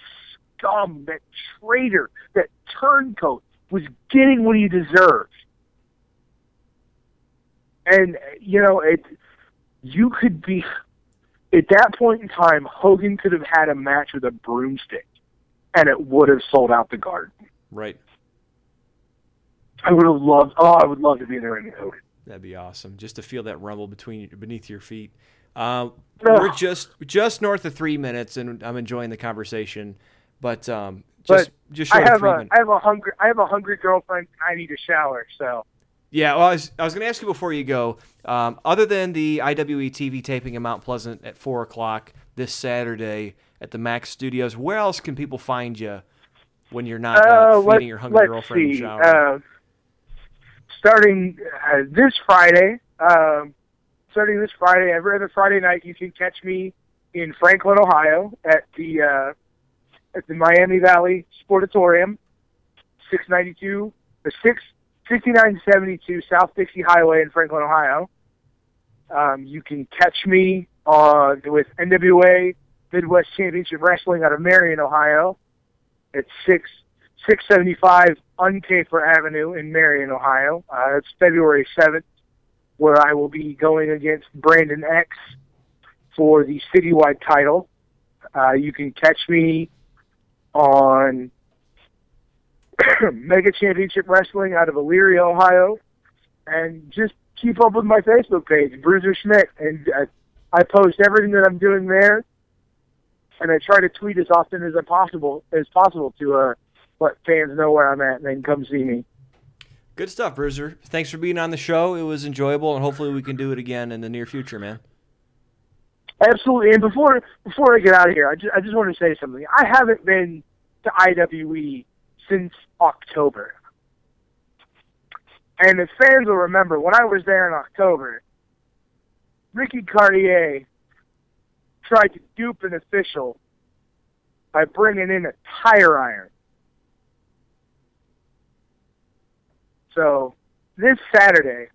scum, that traitor, that turncoat was getting what he deserved. And you know, it you could be at that point in time, Hogan could have had a match with a broomstick and it would have sold out the garden. Right. I would have loved oh, I would love to be in there with Hogan. That'd be awesome. Just to feel that rumble between beneath your feet. Uh, Ugh. we're just just north of three minutes, and I'm enjoying the conversation. But um, just just I have three a minutes. I have a hungry I have a hungry girlfriend I need a shower, so Yeah, well, I was, I was going to ask you before you go. Um, other than the IWE TV taping in Mount Pleasant at four o'clock this Saturday at the Max Studios, where else can people find you when you're not uh, Uh, feeding your hungry let's girlfriend in the see. shower? Uh, starting uh, this Friday, um, starting this Friday, every other Friday night, you can catch me in Franklin, Ohio, at the uh, at the Miami Valley Sportatorium, six ninety two, the six sixty nine seventy two South Dixie Highway in Franklin, Ohio. Um, you can catch me uh, with NWA Midwest Championship Wrestling out of Marion, Ohio, at six 675 Uncaper Avenue in Marion, Ohio. Uh, it's February 7th, where I will be going against Brandon X for the citywide title. Uh, you can catch me on [COUGHS] Mega Championship Wrestling out of Elyria, Ohio, and just keep up with my Facebook page, Bruiser Schmidt, and uh, I post everything that I'm doing there, and I try to tweet as often as I possible as possible to uh, let fans know where I'm at and then come see me. Good stuff, Bruiser. Thanks for being on the show. It was enjoyable, and hopefully we can do it again in the near future, man. Absolutely. And before before I get out of here, I just I just want to say something. I haven't been to IWE since October. And the fans will remember when I was there in October, Ricky Cartier tried to dupe an official by bringing in a tire iron. So this Saturday,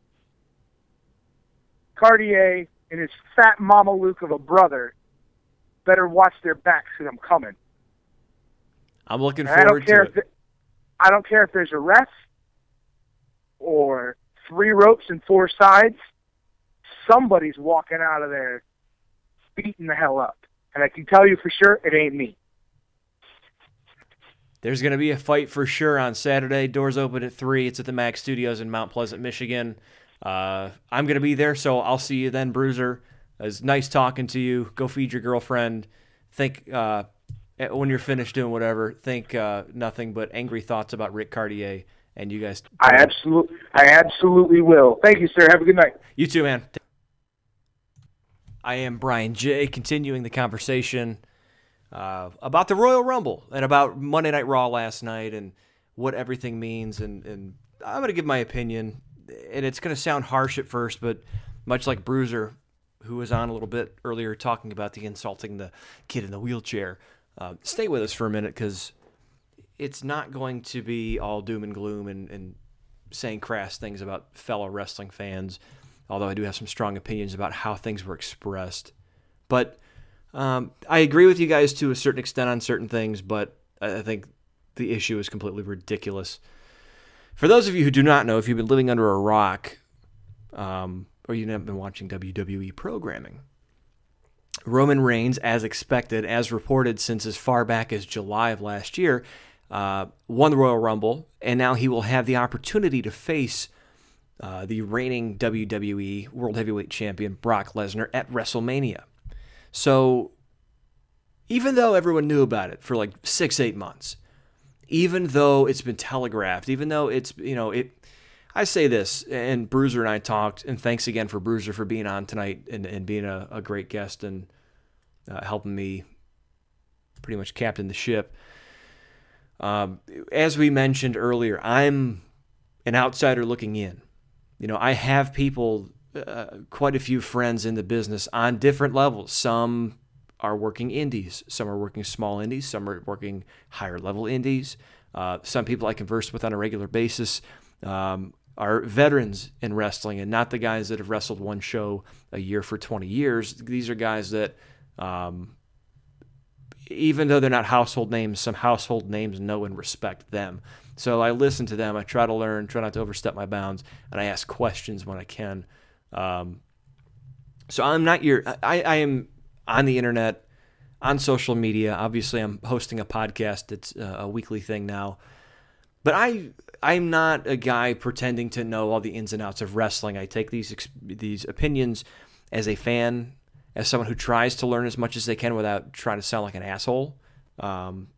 Cartier and his fat mama Luke of a brother better watch their backs because I'm coming. I'm looking And I don't forward care to it, I don't care if there's a ref or three ropes and four sides. Somebody's walking out of there beating the hell up, and I can tell you for sure it ain't me. there's going to be a fight for sure on Saturday. Doors open at 3. It's at the Mac Studios in Mount Pleasant, Michigan. Uh, I'm going to be there, so I'll see you then, Bruiser. It's nice talking to you. Go feed your girlfriend. Think uh, when you're finished doing whatever, think uh, nothing but angry thoughts about Rick Cartier. And you guys, I absolutely, I absolutely will. Thank you, sir. Have a good night. You too, man. I am Brian J. Continuing the conversation uh, about the Royal Rumble and about Monday Night Raw last night and what everything means. And, and I'm going to give my opinion, and it's going to sound harsh at first, but much like Bruiser, who was on a little bit earlier talking about the insulting the kid in the wheelchair. Uh, stay with us for a minute because it's not going to be all doom and gloom and, and saying crass things about fellow wrestling fans, although I do have some strong opinions about how things were expressed. But um, I agree with you guys to a certain extent on certain things, but I think the issue is completely ridiculous. For those of you who do not know, if you've been living under a rock, um, or you haven't been watching WWE programming. Roman Reigns, as expected, as reported since as far back as July of last year, uh, won the Royal Rumble, and now he will have the opportunity to face uh, the reigning WWE World Heavyweight Champion Brock Lesnar at WrestleMania. So, even though everyone knew about it for like six, eight months, even though it's been telegraphed, even though it's, you know, it, I say this, and Bruiser and I talked, and thanks again for Bruiser for being on tonight and, and being a, a great guest and uh, helping me pretty much captain the ship. Um, as we mentioned earlier, I'm an outsider looking in. You know, I have people, uh, quite a few friends in the business on different levels. Some are working indies, some are working small indies, some are working higher level indies. Uh, some people I converse with on a regular basis. Um, are veterans in wrestling and not the guys that have wrestled one show a year for 20 years. These are guys that, um, even though they're not household names, some household names know and respect them. So I listen to them. I try to learn, try not to overstep my bounds, and I ask questions when I can. Um, so I'm not your. I, I am on the internet, on social media. Obviously, I'm hosting a podcast. It's a weekly thing now. But I I'm not a guy pretending to know all the ins and outs of wrestling. I take these these opinions as a fan, as someone who tries to learn as much as they can without trying to sound like an asshole. Um,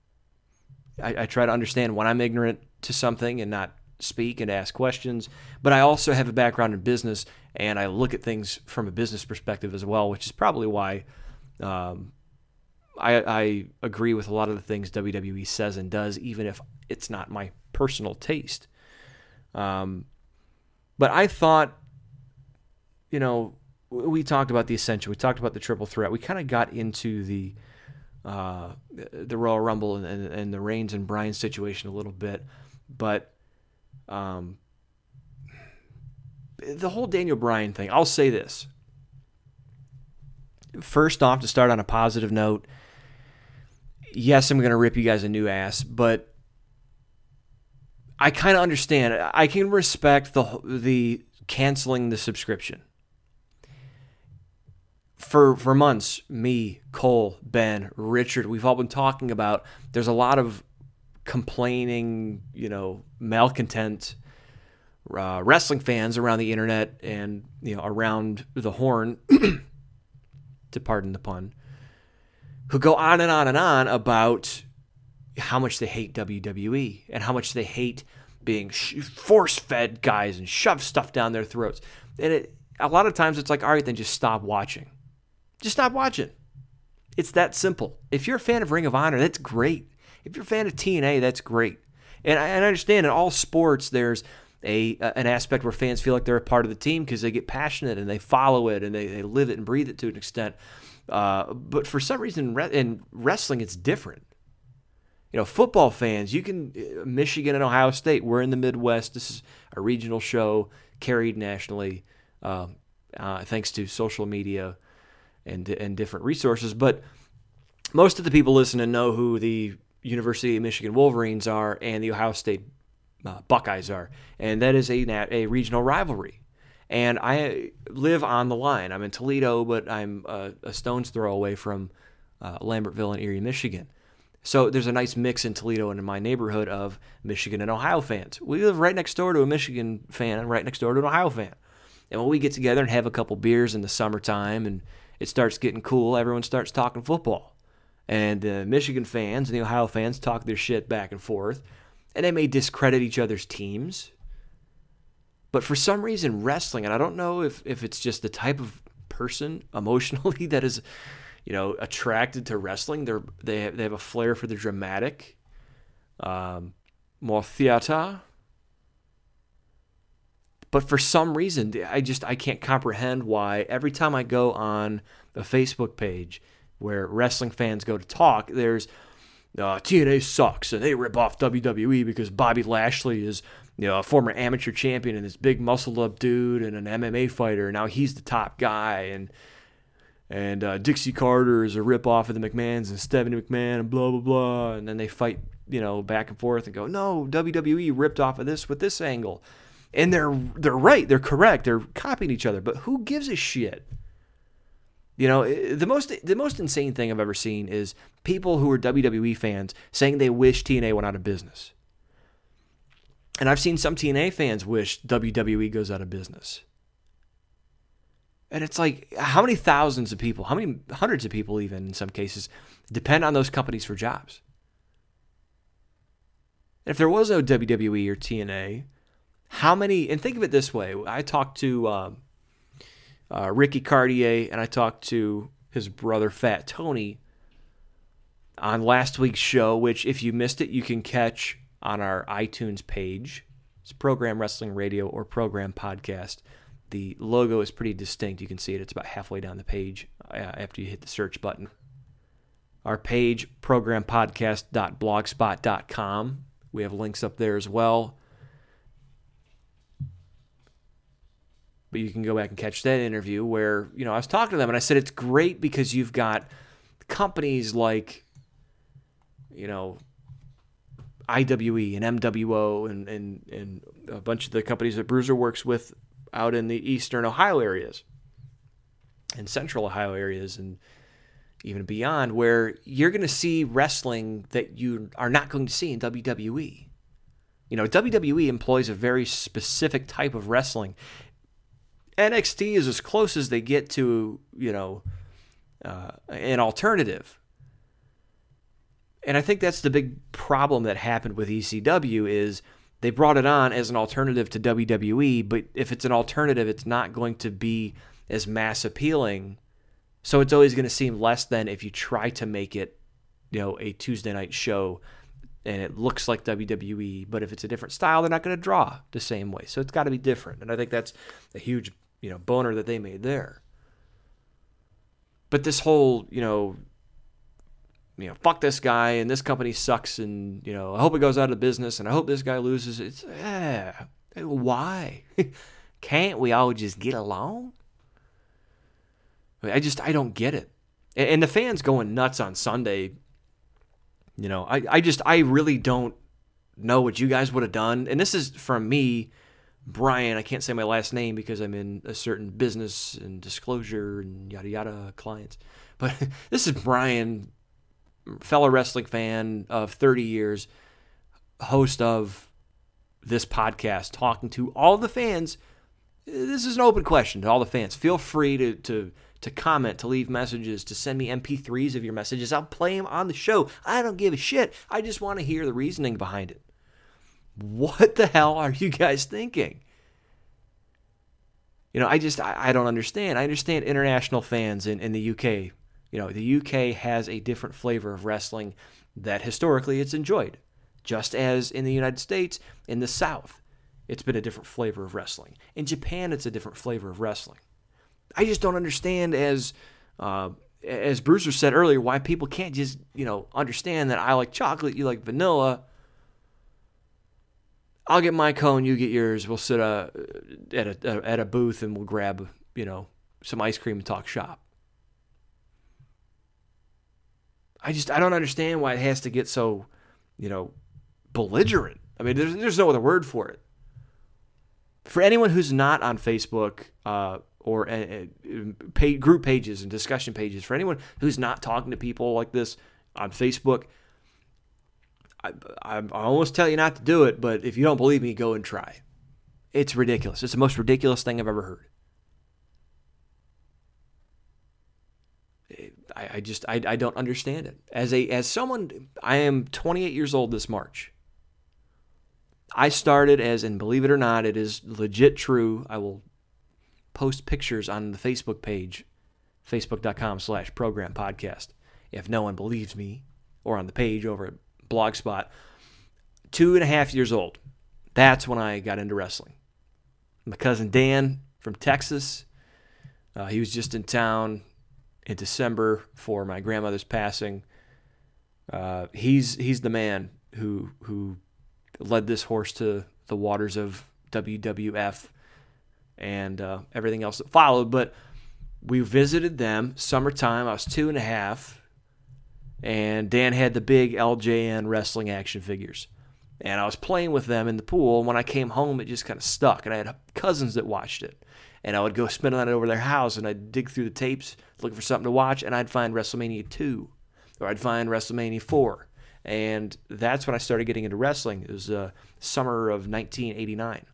I, I try to understand when I'm ignorant to something and not speak and ask questions. But I also have a background in business, and I look at things from a business perspective as well, which is probably why um, I, I agree with a lot of the things WWE says and does, even if it's not my personal taste. Um, but I thought, you know, we talked about the Ascension, we talked about the Triple Threat, we kind of got into the uh, the Royal Rumble and, and, and, the Reigns and Bryan situation a little bit, but um, the whole Daniel Bryan thing. I'll say this. First off, to start on a positive note, yes, I'm going to rip you guys a new ass, but I kind of understand. I can respect the the canceling the subscription. For for months, me, Cole, Ben, Richard, we've all been talking about. There's a lot of complaining, you know, malcontent uh, wrestling fans around the internet and you know around the horn, [CLEARS THROAT] to pardon the pun, who go on and on and on about how much they hate WWE and how much they hate being force fed guys and shove stuff down their throats. And it, a lot of times it's like, all right, then just stop watching. Just stop watching. It's that simple. If you're a fan of Ring of Honor, that's great. If you're a fan of TNA, that's great. And I, and I understand in all sports, there's a an aspect where fans feel like they're a part of the team because they get passionate and they follow it and they, they live it and breathe it to an extent. Uh, but for some reason, in wrestling, it's different you know, football fans, you can, uh, Michigan and Ohio State, we're in the Midwest. This is a regional show carried nationally uh, uh, thanks to social media and, and different resources. But most of the people listening know who the University of Michigan Wolverines are and the Ohio State uh, Buckeyes are. And that is a, a regional rivalry. And I live on the line. I'm in Toledo, but I'm a, a stone's throw away from uh, Lambertville and Erie, Michigan. So there's a nice mix in Toledo and in my neighborhood of Michigan and Ohio fans. We live right next door to a Michigan fan and right next door to an Ohio fan. And when we get together and have a couple beers in the summertime and it starts getting cool, everyone starts talking football. And the Michigan fans and the Ohio fans talk their shit back and forth. And they may discredit each other's teams. But for some reason, wrestling, and I don't know if, if it's just the type of person [LAUGHS] emotionally that is you know, attracted to wrestling. They're they have, they have a flair for the dramatic, um, more theater. But for some reason, I just I can't comprehend why every time I go on a Facebook page where wrestling fans go to talk, there's uh, TNA sucks and they rip off WWE because Bobby Lashley is you know a former amateur champion and this big muscled up dude and an MMA fighter. And Now he's the top guy and and uh, Dixie Carter is a rip off of the McMahons and Stephanie McMahon and blah blah blah, and then they fight, you know, back and forth and go, no, WWE ripped off of this with this angle, and they're they're right, they're correct, they're copying each other, but who gives a shit? You know, the most the most insane thing I've ever seen is people who are WWE fans saying they wish TNA went out of business. And I've seen some TNA fans wish WWE goes out of business. And it's like, how many thousands of people, how many hundreds of people, even in some cases, depend on those companies for jobs? And if there was no WWE or TNA, how many, and think of it this way I talked to um, uh, Ricky Cartier and I talked to his brother, Fat Tony, on last week's show, which if you missed it, you can catch on our iTunes page. It's Program Wrestling Radio or Program Podcast. The logo is pretty distinct. You can see it. It's about halfway down the page uh, after you hit the search button. Our page, programpodcast.blogspot.com. We have links up there as well. But you can go back and catch that interview where, you know, I was talking to them and I said it's great because you've got companies like, you know, IWE and MWO and, and, and a bunch of the companies that Bruiser works with out in the eastern Ohio areas and central Ohio areas and even beyond, where you're going to see wrestling that you are not going to see in WWE. You know, WWE employs a very specific type of wrestling. NXT is as close as they get to, you know, uh, an alternative. And I think that's the big problem that happened with ECW is – they brought it on as an alternative to WWE, but if it's an alternative, it's not going to be as mass appealing. So it's always going to seem less than if you try to make it, you know, a Tuesday night show and it looks like WWE, but if it's a different style, they're not going to draw the same way. So it's got to be different. And I think that's a huge, you know, boner that they made there. But this whole, you know, you know, fuck this guy and this company sucks and, you know, I hope it goes out of business and I hope this guy loses. It's, yeah, why? [LAUGHS] Can't we all just get along? I just, I don't get it. And the fans going nuts on Sunday, you know, I, I just, I really don't know what you guys would have done. And this is from me, Brian. I can't say my last name because I'm in a certain business and disclosure and yada yada clients. But [LAUGHS] this is Brian fellow wrestling fan of 30 years, host of this podcast, talking to all the fans. This is an open question to all the fans. Feel free to, to, to comment, to leave messages, to send me MP3s of your messages. I'll play them on the show. I don't give a shit. I just want to hear the reasoning behind it. What the hell are you guys thinking? You know, I just, I, I don't understand. I understand international fans in, in the UK you know, the UK has a different flavor of wrestling that historically it's enjoyed. Just as in the United States, in the South, it's been a different flavor of wrestling. In Japan, it's a different flavor of wrestling. I just don't understand, as uh, as Bruiser said earlier, why people can't just you know understand that I like chocolate, you like vanilla. I'll get my cone, you get yours. We'll sit uh, at a at a booth and we'll grab you know some ice cream and talk shop. I just I don't understand why it has to get so, you know, belligerent. I mean, there's there's no other word for it. For anyone who's not on Facebook uh, or uh, pay, group pages and discussion pages, for anyone who's not talking to people like this on Facebook, I, I, I almost tell you not to do it, but if you don't believe me, go and try. It's ridiculous. It's the most ridiculous thing I've ever heard. I, I just I, I don't understand it. As a as someone I am 28 years old this March. I started as and believe it or not, it is legit true. I will post pictures on the Facebook page, facebook.com slash program podcast. If no one believes me, or on the page over at Blogspot. Two and a half years old. That's when I got into wrestling. My cousin Dan from Texas, uh, he was just in town in December for my grandmother's passing. Uh, he's he's the man who who led this horse to the waters of WWF and uh, everything else that followed. But we visited them summertime. I was two and a half, and Dan had the big LJN wrestling action figures. And I was playing with them in the pool. And when I came home, it just kind of stuck. And I had cousins that watched it. And I would go spend the night over their house and I'd dig through the tapes looking for something to watch. And I'd find WrestleMania 2 or I'd find WrestleMania 4. And that's when I started getting into wrestling. It was uh, summer of 1989.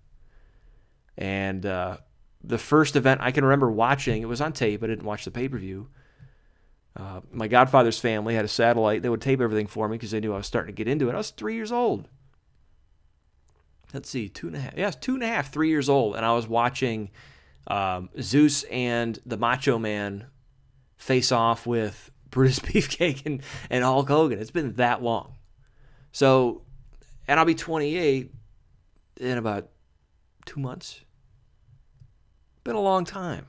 And uh, the first event I can remember watching, it was on tape. I didn't watch the pay per view. Uh, my godfather's family had a satellite. They would tape everything for me because they knew I was starting to get into it. I was three years old. Let's see, two and a half. Yeah, two and a half, three years old. And I was watching um, Zeus and the Macho Man face off with [LAUGHS] Brutus Beefcake and, and Hulk Hogan. It's been that long. So, and I'll be 28 in about two months. Been a long time.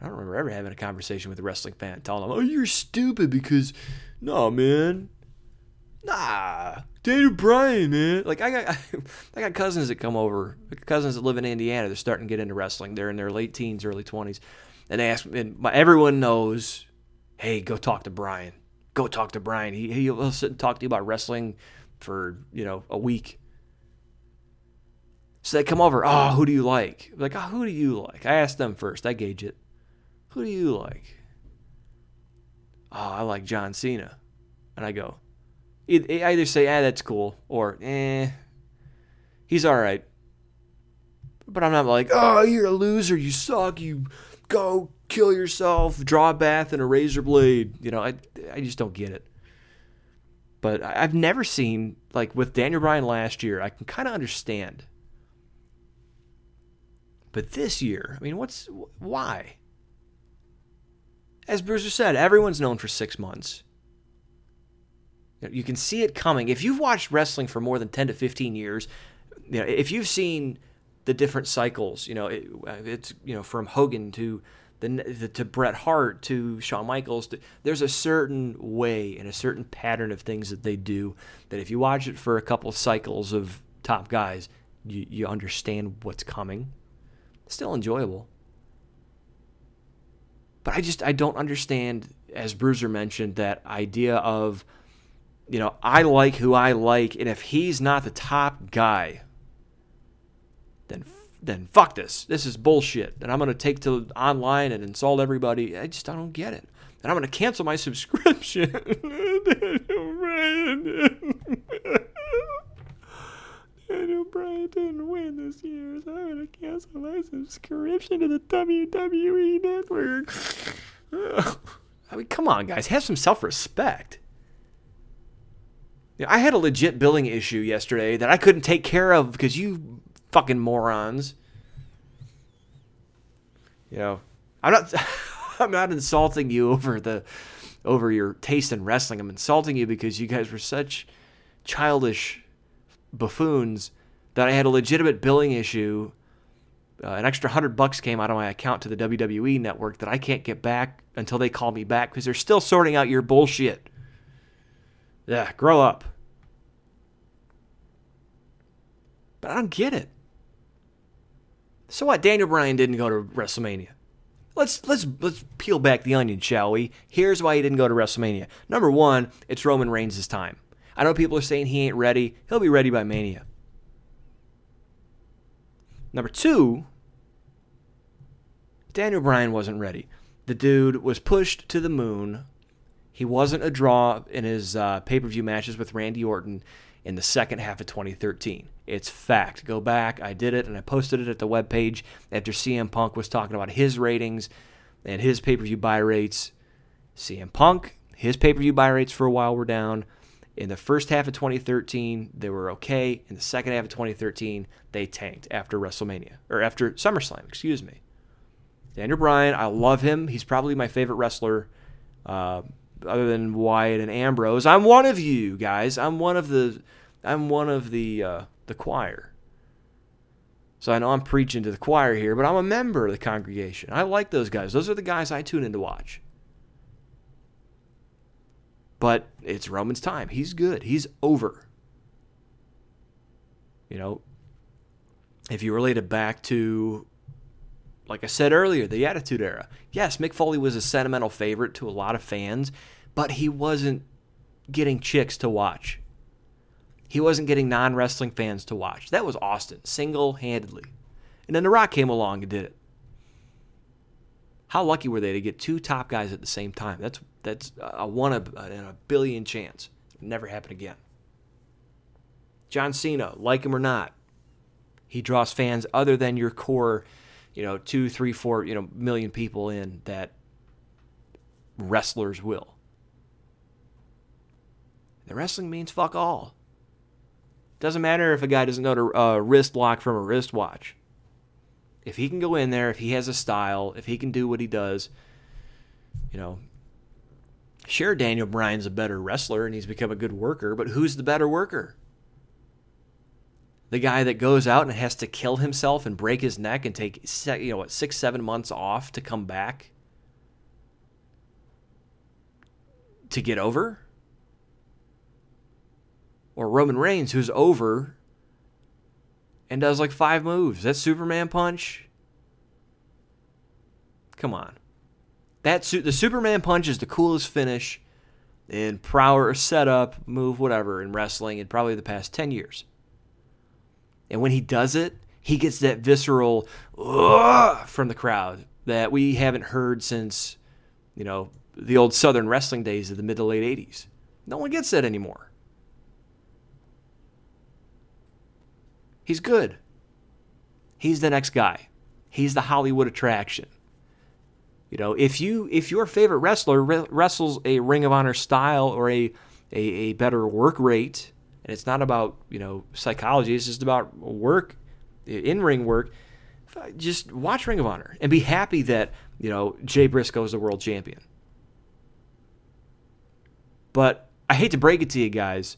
I don't remember ever having a conversation with a wrestling fan telling them, "Oh, you're stupid because, no, man, nah, Daniel Bryan, man." Like I got, [LAUGHS] I got cousins that come over, cousins that live in Indiana. They're starting to get into wrestling. They're in their late teens, early twenties, and they ask, and my, everyone knows, "Hey, go talk to Brian. Go talk to Brian. He he'll sit and talk to you about wrestling for you know a week." So they come over. Oh, who do you like? Like, oh, who do you like? I asked them first. I gauge it. Who do you like? Oh, I like John Cena. And I go, either say, ah, that's cool, or eh, he's all right. But I'm not like, oh, you're a loser, you suck, you go kill yourself, draw a bath and a razor blade. You know, I, I just don't get it. But I've never seen, like with Daniel Bryan last year, I can kind of understand. But this year, I mean, what's, why? as Bruiser said, everyone's known for six months. You can see it coming. If you've watched wrestling for more than 10 to 15 years, you know, if you've seen the different cycles, you know, it, uh, it's, you know, from Hogan to the, to Bret Hart to Shawn Michaels, to, there's a certain way and a certain pattern of things that they do that if you watch it for a couple cycles of top guys, you, you understand what's coming. still enjoyable. But I just I don't understand, as Bruiser mentioned, that idea of, you know, I like who I like, and if he's not the top guy, then then fuck this. This is bullshit. And I'm gonna take to online and insult everybody. I just I don't get it. And I'm gonna cancel my [LAUGHS] subscription. [LAUGHS] Daniel Bryan didn't win this year, so I'm gonna cancel my subscription to the WWE Network. [LAUGHS] I mean, come on, guys, have some self-respect. Know, I had a legit billing issue yesterday that I couldn't take care of because you fucking morons. You know, I'm not. [LAUGHS] I'm not insulting you over the over your taste in wrestling. I'm insulting you because you guys were such childish buffoons that I had a legitimate billing issue. Uh, an extra hundred bucks came out of my account to the WWE network that I can't get back until they call me back because they're still sorting out your bullshit. Yeah, grow up. But I don't get it. So what? Daniel Bryan didn't go to WrestleMania. Let's let's let's peel back the onion, shall we? Here's why he didn't go to WrestleMania. Number one, it's Roman Reigns' time. I know people are saying he ain't ready. He'll be ready by Mania. Number two, Daniel Bryan wasn't ready. The dude was pushed to the moon He wasn't a draw in his uh, pay per view matches with Randy Orton in the second half of 2013. It's fact. Go back. I did it and I posted it at the webpage after CM Punk was talking about his ratings and his pay per view buy rates. CM Punk, his pay per view buy rates for a while were down. In the first half of 2013, they were okay. In the second half of 2013, they tanked after WrestleMania, or after SummerSlam, excuse me. Daniel Bryan, I love him. He's probably my favorite wrestler, uh, other than Wyatt and Ambrose. I'm one of you guys. I'm one of the, I'm one of the uh, the choir. So I know I'm preaching to the choir here, but I'm a member of the congregation. I like those guys. Those are the guys I tune in to watch. But it's Roman's time. He's good. He's over. You know, if you relate it back to, like I said earlier, the Attitude Era. Yes, Mick Foley was a sentimental favorite to a lot of fans, but he wasn't getting chicks to watch. He wasn't getting non wrestling fans to watch. That was Austin, single handedly. And then The Rock came along and did it. How lucky were they to get two top guys at the same time? That's that's a one in a billion chance. It Never happen again. John Cena, like him or not, he draws fans other than your core, you know, two, three, four, you know, million people in that wrestlers will. The wrestling means fuck all. Doesn't matter if a guy doesn't know to uh, wrist lock from a wristwatch. If he can go in there, if he has a style, if he can do what he does, you know, sure, Daniel Bryan's a better wrestler and he's become a good worker, but who's the better worker? The guy that goes out and has to kill himself and break his neck and take, you know, what, six, seven months off to come back to get over? Or Roman Reigns, who's over and does like five moves. That Superman punch. Come on. That su- the Superman punch is the coolest finish in power setup, move, whatever in wrestling in probably the past 10 years. And when he does it, he gets that visceral from the crowd that we haven't heard since, you know, the old Southern wrestling days of the mid to late 80s. No one gets that anymore. He's good. He's the next guy. He's the Hollywood attraction. You know, if you if your favorite wrestler re- wrestles a Ring of Honor style or a, a a better work rate, and it's not about you know psychology, it's just about work, in ring work. Just watch Ring of Honor and be happy that you know Jay Briscoe is the world champion. But I hate to break it to you guys,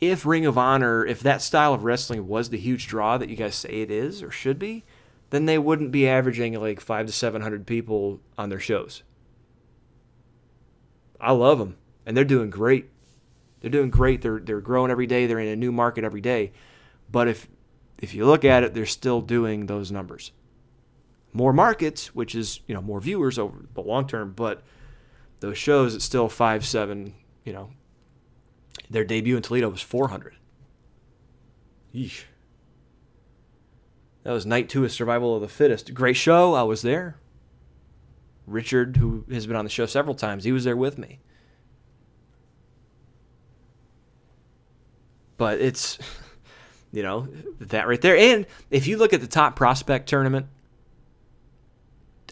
if Ring of Honor, if that style of wrestling was the huge draw that you guys say it is or should be, then they wouldn't be averaging like five to seven hundred people on their shows. I love them, and they're doing great. They're doing great. They're they're growing every day. They're in a new market every day. But if if you look at it, they're still doing those numbers. More markets, which is you know more viewers over the long term, but those shows it's still five seven you know their debut in Toledo was 400. Yeesh. That was night two of Survival of the Fittest. Great show. I was there. Richard, who has been on the show several times, he was there with me. But it's, you know, that right there. And if you look at the top prospect tournament,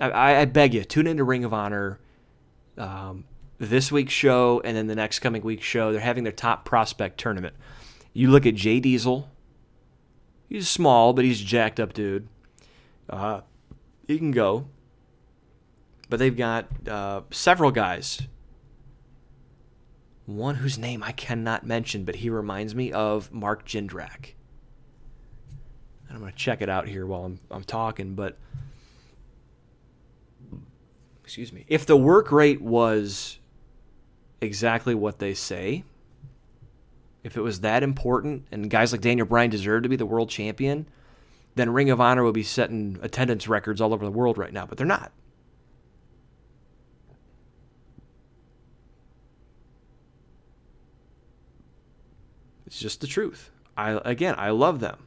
I, I beg you, tune into Ring of Honor. Um, this week's show and then the next coming week's show, they're having their top prospect tournament. You look at Jay Diesel. He's small, but he's jacked up dude. Uh, he can go. But they've got uh, several guys. One whose name I cannot mention, but he reminds me of Mark Jindrak. I'm going to check it out here while I'm, I'm talking, but excuse me. If the work rate was exactly what they say, if it was that important and guys like Daniel Bryan deserved to be the world champion, then Ring of Honor would be setting attendance records all over the world right now, but they're not. It's just the truth. I again, I love them.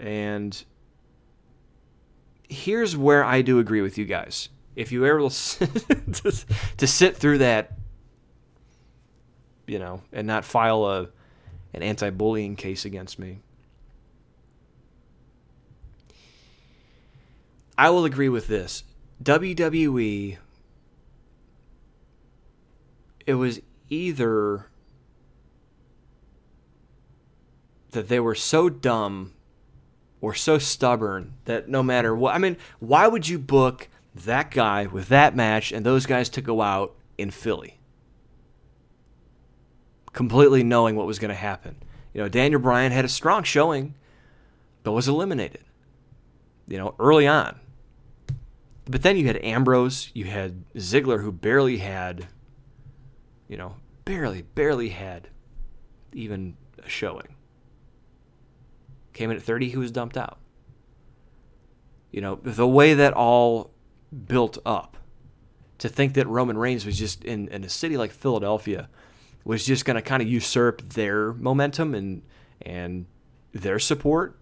And here's where I do agree with you guys if you were able [LAUGHS] to, to sit through that, you know, and not file a an anti-bullying case against me. I will agree with this. WWE it was either that they were so dumb or so stubborn that no matter what I mean, why would you book that guy with that match and those guys to go out in Philly? Completely knowing what was going to happen. You know, Daniel Bryan had a strong showing, but was eliminated. You know, early on. But then you had Ambrose, you had Ziggler, who barely had, you know, barely, barely had even a showing. Came in at 30, he was dumped out. You know, the way that all built up to think that Roman Reigns was just in, in a city like Philadelphia was just going to kind of usurp their momentum and and their support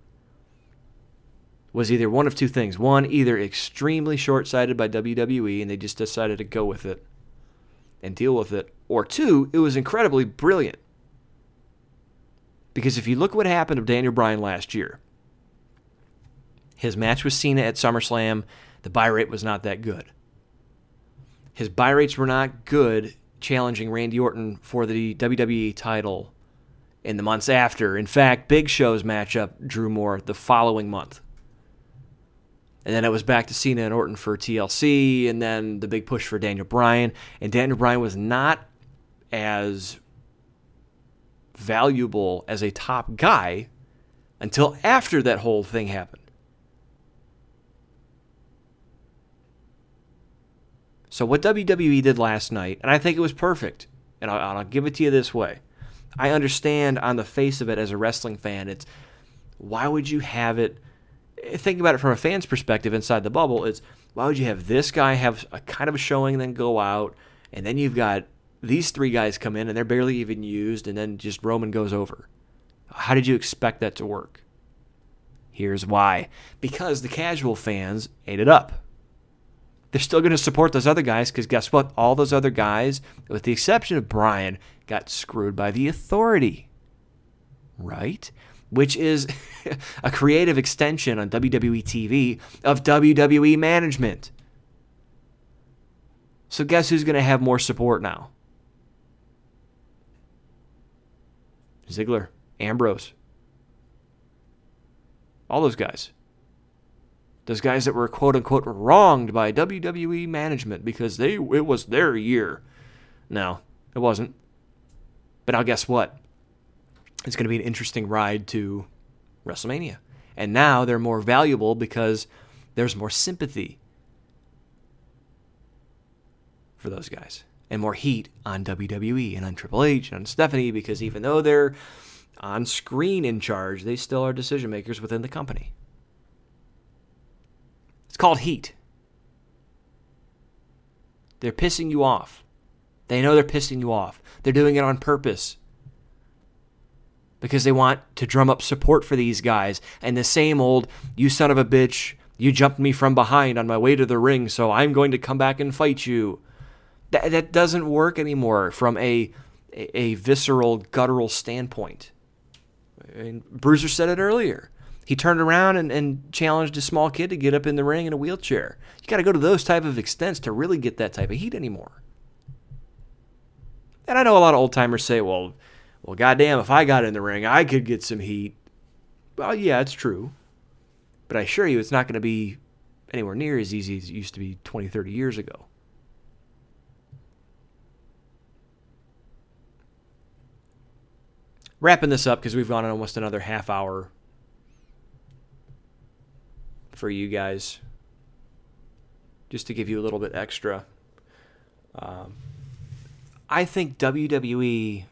was either one of two things. One, either extremely short sighted by WWE and they just decided to go with it and deal with it, or two, it was incredibly brilliant. Because if you look what happened to Daniel Bryan last year, his match with Cena at SummerSlam, the buy rate was not that good. His buy rates were not good challenging Randy Orton for the WWE title in the months after. In fact, Big Show's matchup drew more the following month. And then it was back to Cena and Orton for TLC, and then the big push for Daniel Bryan. And Daniel Bryan was not as valuable as a top guy until after that whole thing happened. So, what WWE did last night, and I think it was perfect, and I'll, I'll give it to you this way. I understand on the face of it as a wrestling fan, it's why would you have it? Think about it from a fan's perspective inside the bubble. It's why would you have this guy have a kind of a showing then go out, and then you've got these three guys come in and they're barely even used, and then just Roman goes over. How did you expect that to work? Here's why because the casual fans ate it up. They're still going to support those other guys because guess what? All those other guys, with the exception of Bryan, got screwed by the authority. Right? Which is [LAUGHS] a creative extension on WWE TV of WWE management. So, guess who's going to have more support now? Ziggler, Ambrose, all those guys. Those guys that were quote unquote wronged by WWE management because they it was their year. No, it wasn't. But now guess what? It's going to be an interesting ride to WrestleMania. And now they're more valuable because there's more sympathy for those guys and more heat on WWE and on Triple H and on Stephanie because even though they're on screen in charge, they still are decision makers within the company. It's called heat. They're pissing you off. They know they're pissing you off. They're doing it on purpose because they want to drum up support for these guys. And the same old, you son of a bitch, you jumped me from behind on my way to the ring, so I'm going to come back and fight you. That, that doesn't work anymore from a, a, a visceral, guttural standpoint. And Bruiser said it earlier. He turned around and, and challenged a small kid to get up in the ring in a wheelchair. You got to go to those type of extents to really get that type of heat anymore. And I know a lot of old timers say, "Well, well, goddamn, if I got in the ring, I could get some heat." Well, yeah, it's true, but I assure you, it's not going to be anywhere near as easy as it used to be 20, 30 years ago. Wrapping this up because we've gone on almost another half hour for you guys, just to give you a little bit extra. Um, I think WWE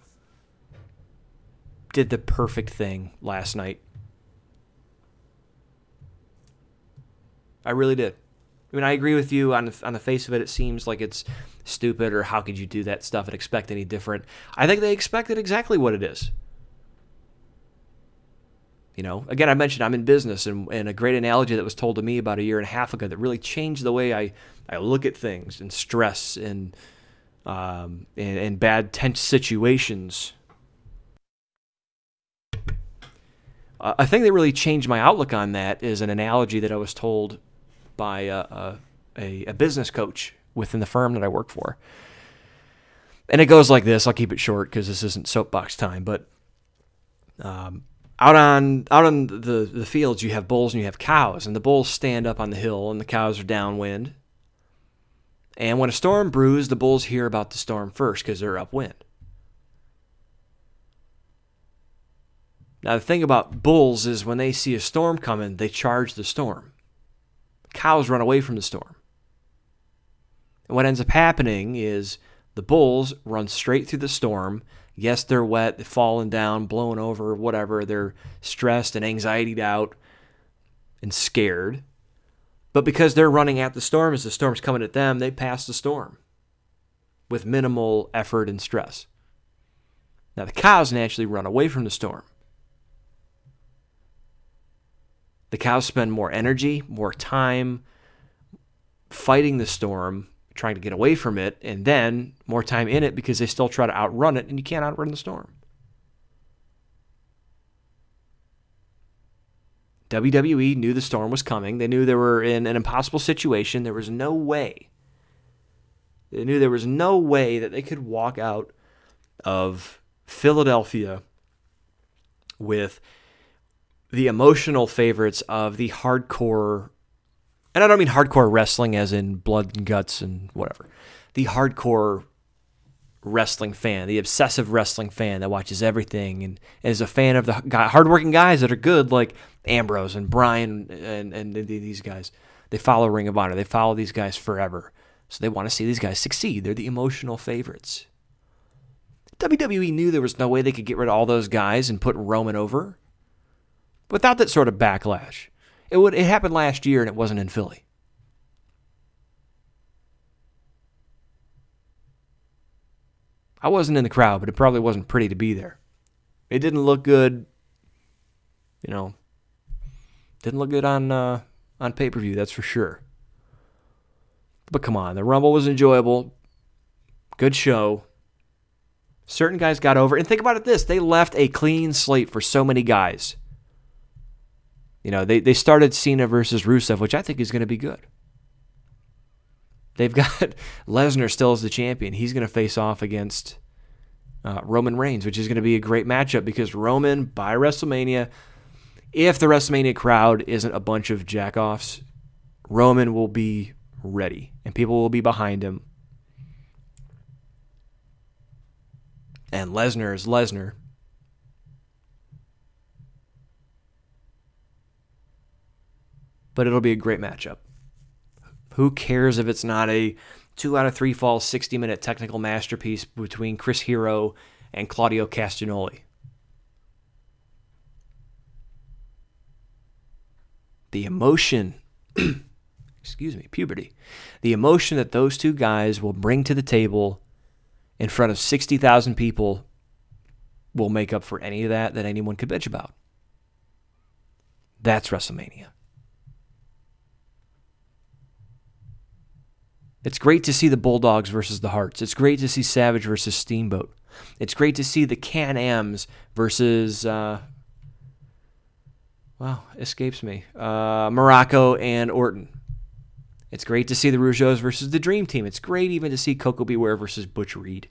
did the perfect thing last night. I really did. I mean, I agree with you on on the face of it. It seems like it's stupid, or how could you do that stuff and expect any different? I think they expected exactly what it is. You know, again, I mentioned I'm in business, and, and a great analogy that was told to me about a year and a half ago that really changed the way I, I look at things and stress and, um, and, and bad tense situations. A thing that really changed my outlook on that is an analogy that I was told by a, a, a business coach within the firm that I work for. And it goes like this. I'll keep it short because this isn't soapbox time. But um, out on out on the the fields, you have bulls and you have cows, and the bulls stand up on the hill, and the cows are downwind. And when a storm brews, the bulls hear about the storm first because they're upwind. Now, the thing about bulls is when they see a storm coming, they charge the storm. Cows run away from the storm. And what ends up happening is the bulls run straight through the storm. Yes, they're wet, they're falling down, blown over, whatever. They're stressed and anxietied out and scared. But because they're running at the storm as the storm's coming at them, they pass the storm with minimal effort and stress. Now, the cows naturally run away from the storm. The cows spend more energy, more time fighting the storm, trying to get away from it, and then more time in it because they still try to outrun it, and you can't outrun the storm. WWE knew the storm was coming. They knew they were in an impossible situation. There was no way. They knew there was no way that they could walk out of Philadelphia with the emotional favorites of the hardcore and I don't mean hardcore wrestling as in blood and guts and whatever. The hardcore wrestling fan, the obsessive wrestling fan that watches everything and is a fan of the guy, hardworking guys that are good, like Ambrose and Bryan and, and these guys. They follow Ring of Honor. They follow these guys forever. So they want to see these guys succeed. They're the emotional favorites. WWE knew there was no way they could get rid of all those guys and put Roman over without that sort of backlash. It would it happened last year and it wasn't in Philly. I wasn't in the crowd, but it probably wasn't pretty to be there. It didn't look good, you know. Didn't look good on uh, on pay per view, that's for sure. But come on, the Rumble was enjoyable. Good show. Certain guys got over, and think about it: this they left a clean slate for so many guys. You know, they, they started Cena versus Rusev, which I think is going to be good. They've [LAUGHS] got Lesnar still as the champion. He's going to face off against uh, Roman Reigns, which is going to be a great matchup because Roman, by WrestleMania, if the WrestleMania crowd isn't a bunch of jackoffs, Roman will be ready and people will be behind him. And Lesnar is Lesnar. But it'll be a great matchup. Who cares if it's not a two out of three falls 60 minute technical masterpiece between Chris Hero and Claudio Castagnoli? The emotion, [CLEARS THROAT] excuse me, puberty, the emotion that those two guys will bring to the table in front of 60,000 people will make up for any of that that anyone could bitch about. That's WrestleMania. It's great to see the Bulldogs versus the Hearts. It's great to see Savage versus Steamboat. It's great to see the Can Ams versus, uh, escapes me, uh, Muraco and Orton. It's great to see the Rougeaus versus the Dream Team. It's great even to see Koko B. Ware versus Butch Reed.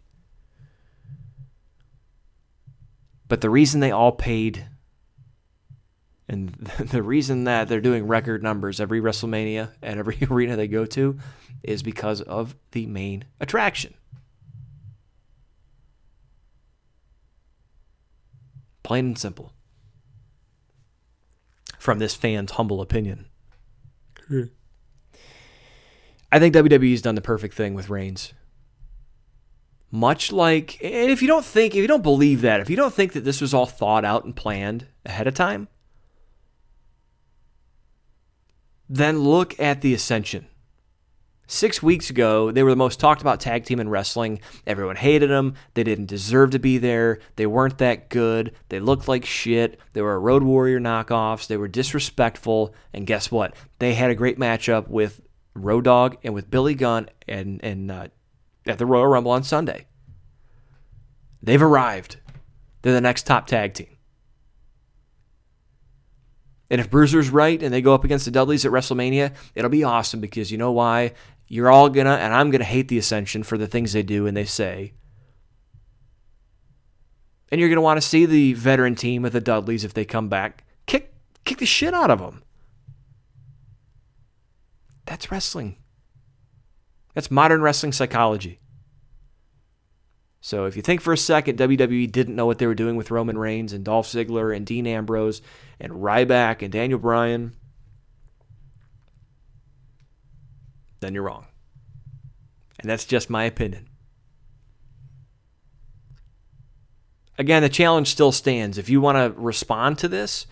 But the reason they all paid and [LAUGHS] the reason that they're doing record numbers every WrestleMania and every [LAUGHS] arena they go to is because of the main attraction. Plain and simple. From this fan's humble opinion. Hmm. I think WWE's done the perfect thing with Reigns. Much like, and if you don't think, if you don't believe that, if you don't think that this was all thought out and planned ahead of time, then look at the Ascension. Six weeks ago, they were the most talked about tag team in wrestling. Everyone hated them. They didn't deserve to be there. They weren't that good. They looked like shit. They were a Road Warrior knockoffs. They were disrespectful. And guess what? They had a great matchup with Road Dog and with Billy Gunn and, and uh, at the Royal Rumble on Sunday. They've arrived. They're the next top tag team. And if Bruiser's right and they go up against the Dudleys at WrestleMania, it'll be awesome because you know why? You're all gonna, and I'm gonna hate the Ascension for the things they do and they say. And you're gonna want to see the veteran team of the Dudleys if they come back kick kick the shit out of them. That's wrestling. That's modern wrestling psychology. So if you think for a second WWE didn't know what they were doing with Roman Reigns and Dolph Ziggler and Dean Ambrose and Ryback and Daniel Bryan, then you're wrong. And that's just my opinion. Again, the challenge still stands. If you want to respond to this,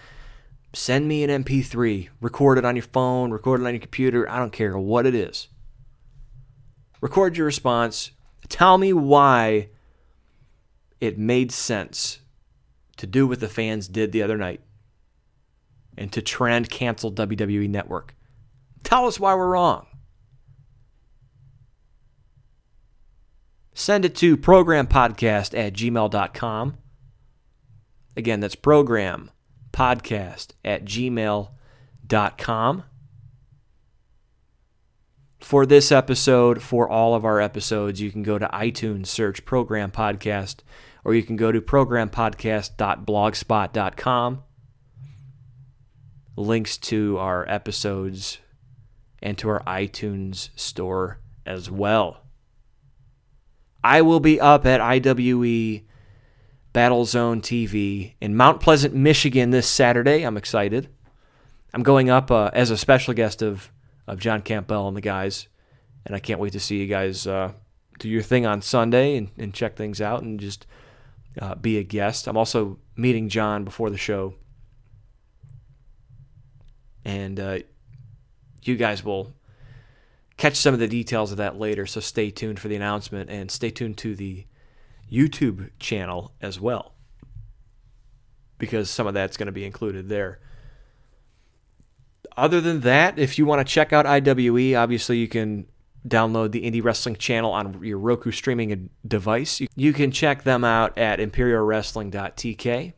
send me an MP3. Record it on your phone, record it on your computer. I don't care what it is. Record your response. Tell me why it made sense to do what the fans did the other night and to trend cancel WWE Network. Tell us why we're wrong. Send it to programpodcast at gmail.com. Again, that's program podcast at gmail.com. For this episode, for all of our episodes, you can go to iTunes, search Program Podcast, or you can go to programpodcast.blogspot.com. Links to our episodes and to our iTunes store as well. I will be up at IWE Battlezone TV in Mount Pleasant, Michigan this Saturday. I'm excited. I'm going up uh, as a special guest of, of John Campbell and the guys, and I can't wait to see you guys uh, do your thing on Sunday and, and check things out and just uh, be a guest. I'm also meeting John before the show, and uh, you guys will catch some of the details of that later. So stay tuned for the announcement and stay tuned to the YouTube channel as well, because some of that's going to be included there. Other than that, if you want to check out IWE, obviously you can download the Indie Wrestling channel on your Roku streaming device. You can check them out at imperialwrestling.tk.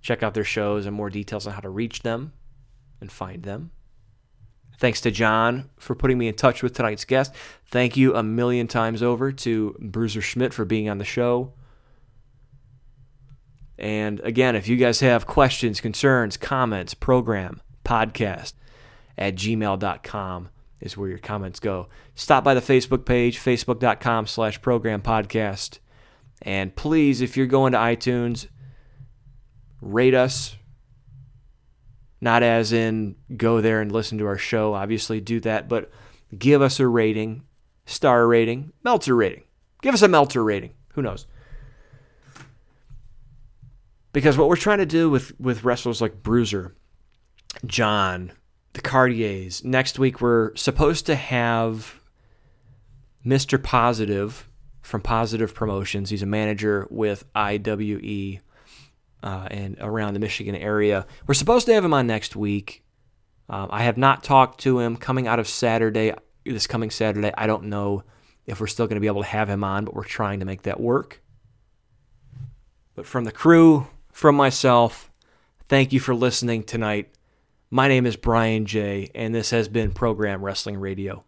Check out their shows and more details on how to reach them and find them. Thanks to John for putting me in touch with tonight's guest. Thank you a million times over to Bruiser Schmidt for being on the show. And again, if you guys have questions, concerns, comments, program, podcast at gmail.com is where your comments go. Stop by the Facebook page, facebook.com slash program podcast. And please, if you're going to iTunes, rate us, not as in go there and listen to our show, obviously do that, but give us a rating, star rating, Meltzer rating. Give us a Meltzer rating. Who knows? Because what we're trying to do with, with wrestlers like Bruiser, John, the Cartiers, next week we're supposed to have Mr. Positive from Positive Promotions. He's a manager with IWE uh, and around the Michigan area. We're supposed to have him on next week. Um, I have not talked to him coming out of Saturday, this coming Saturday. I don't know if we're still going to be able to have him on, but we're trying to make that work. But from the crew, from myself, thank you for listening tonight. My name is Brian J., and this has been Program Wrestling Radio.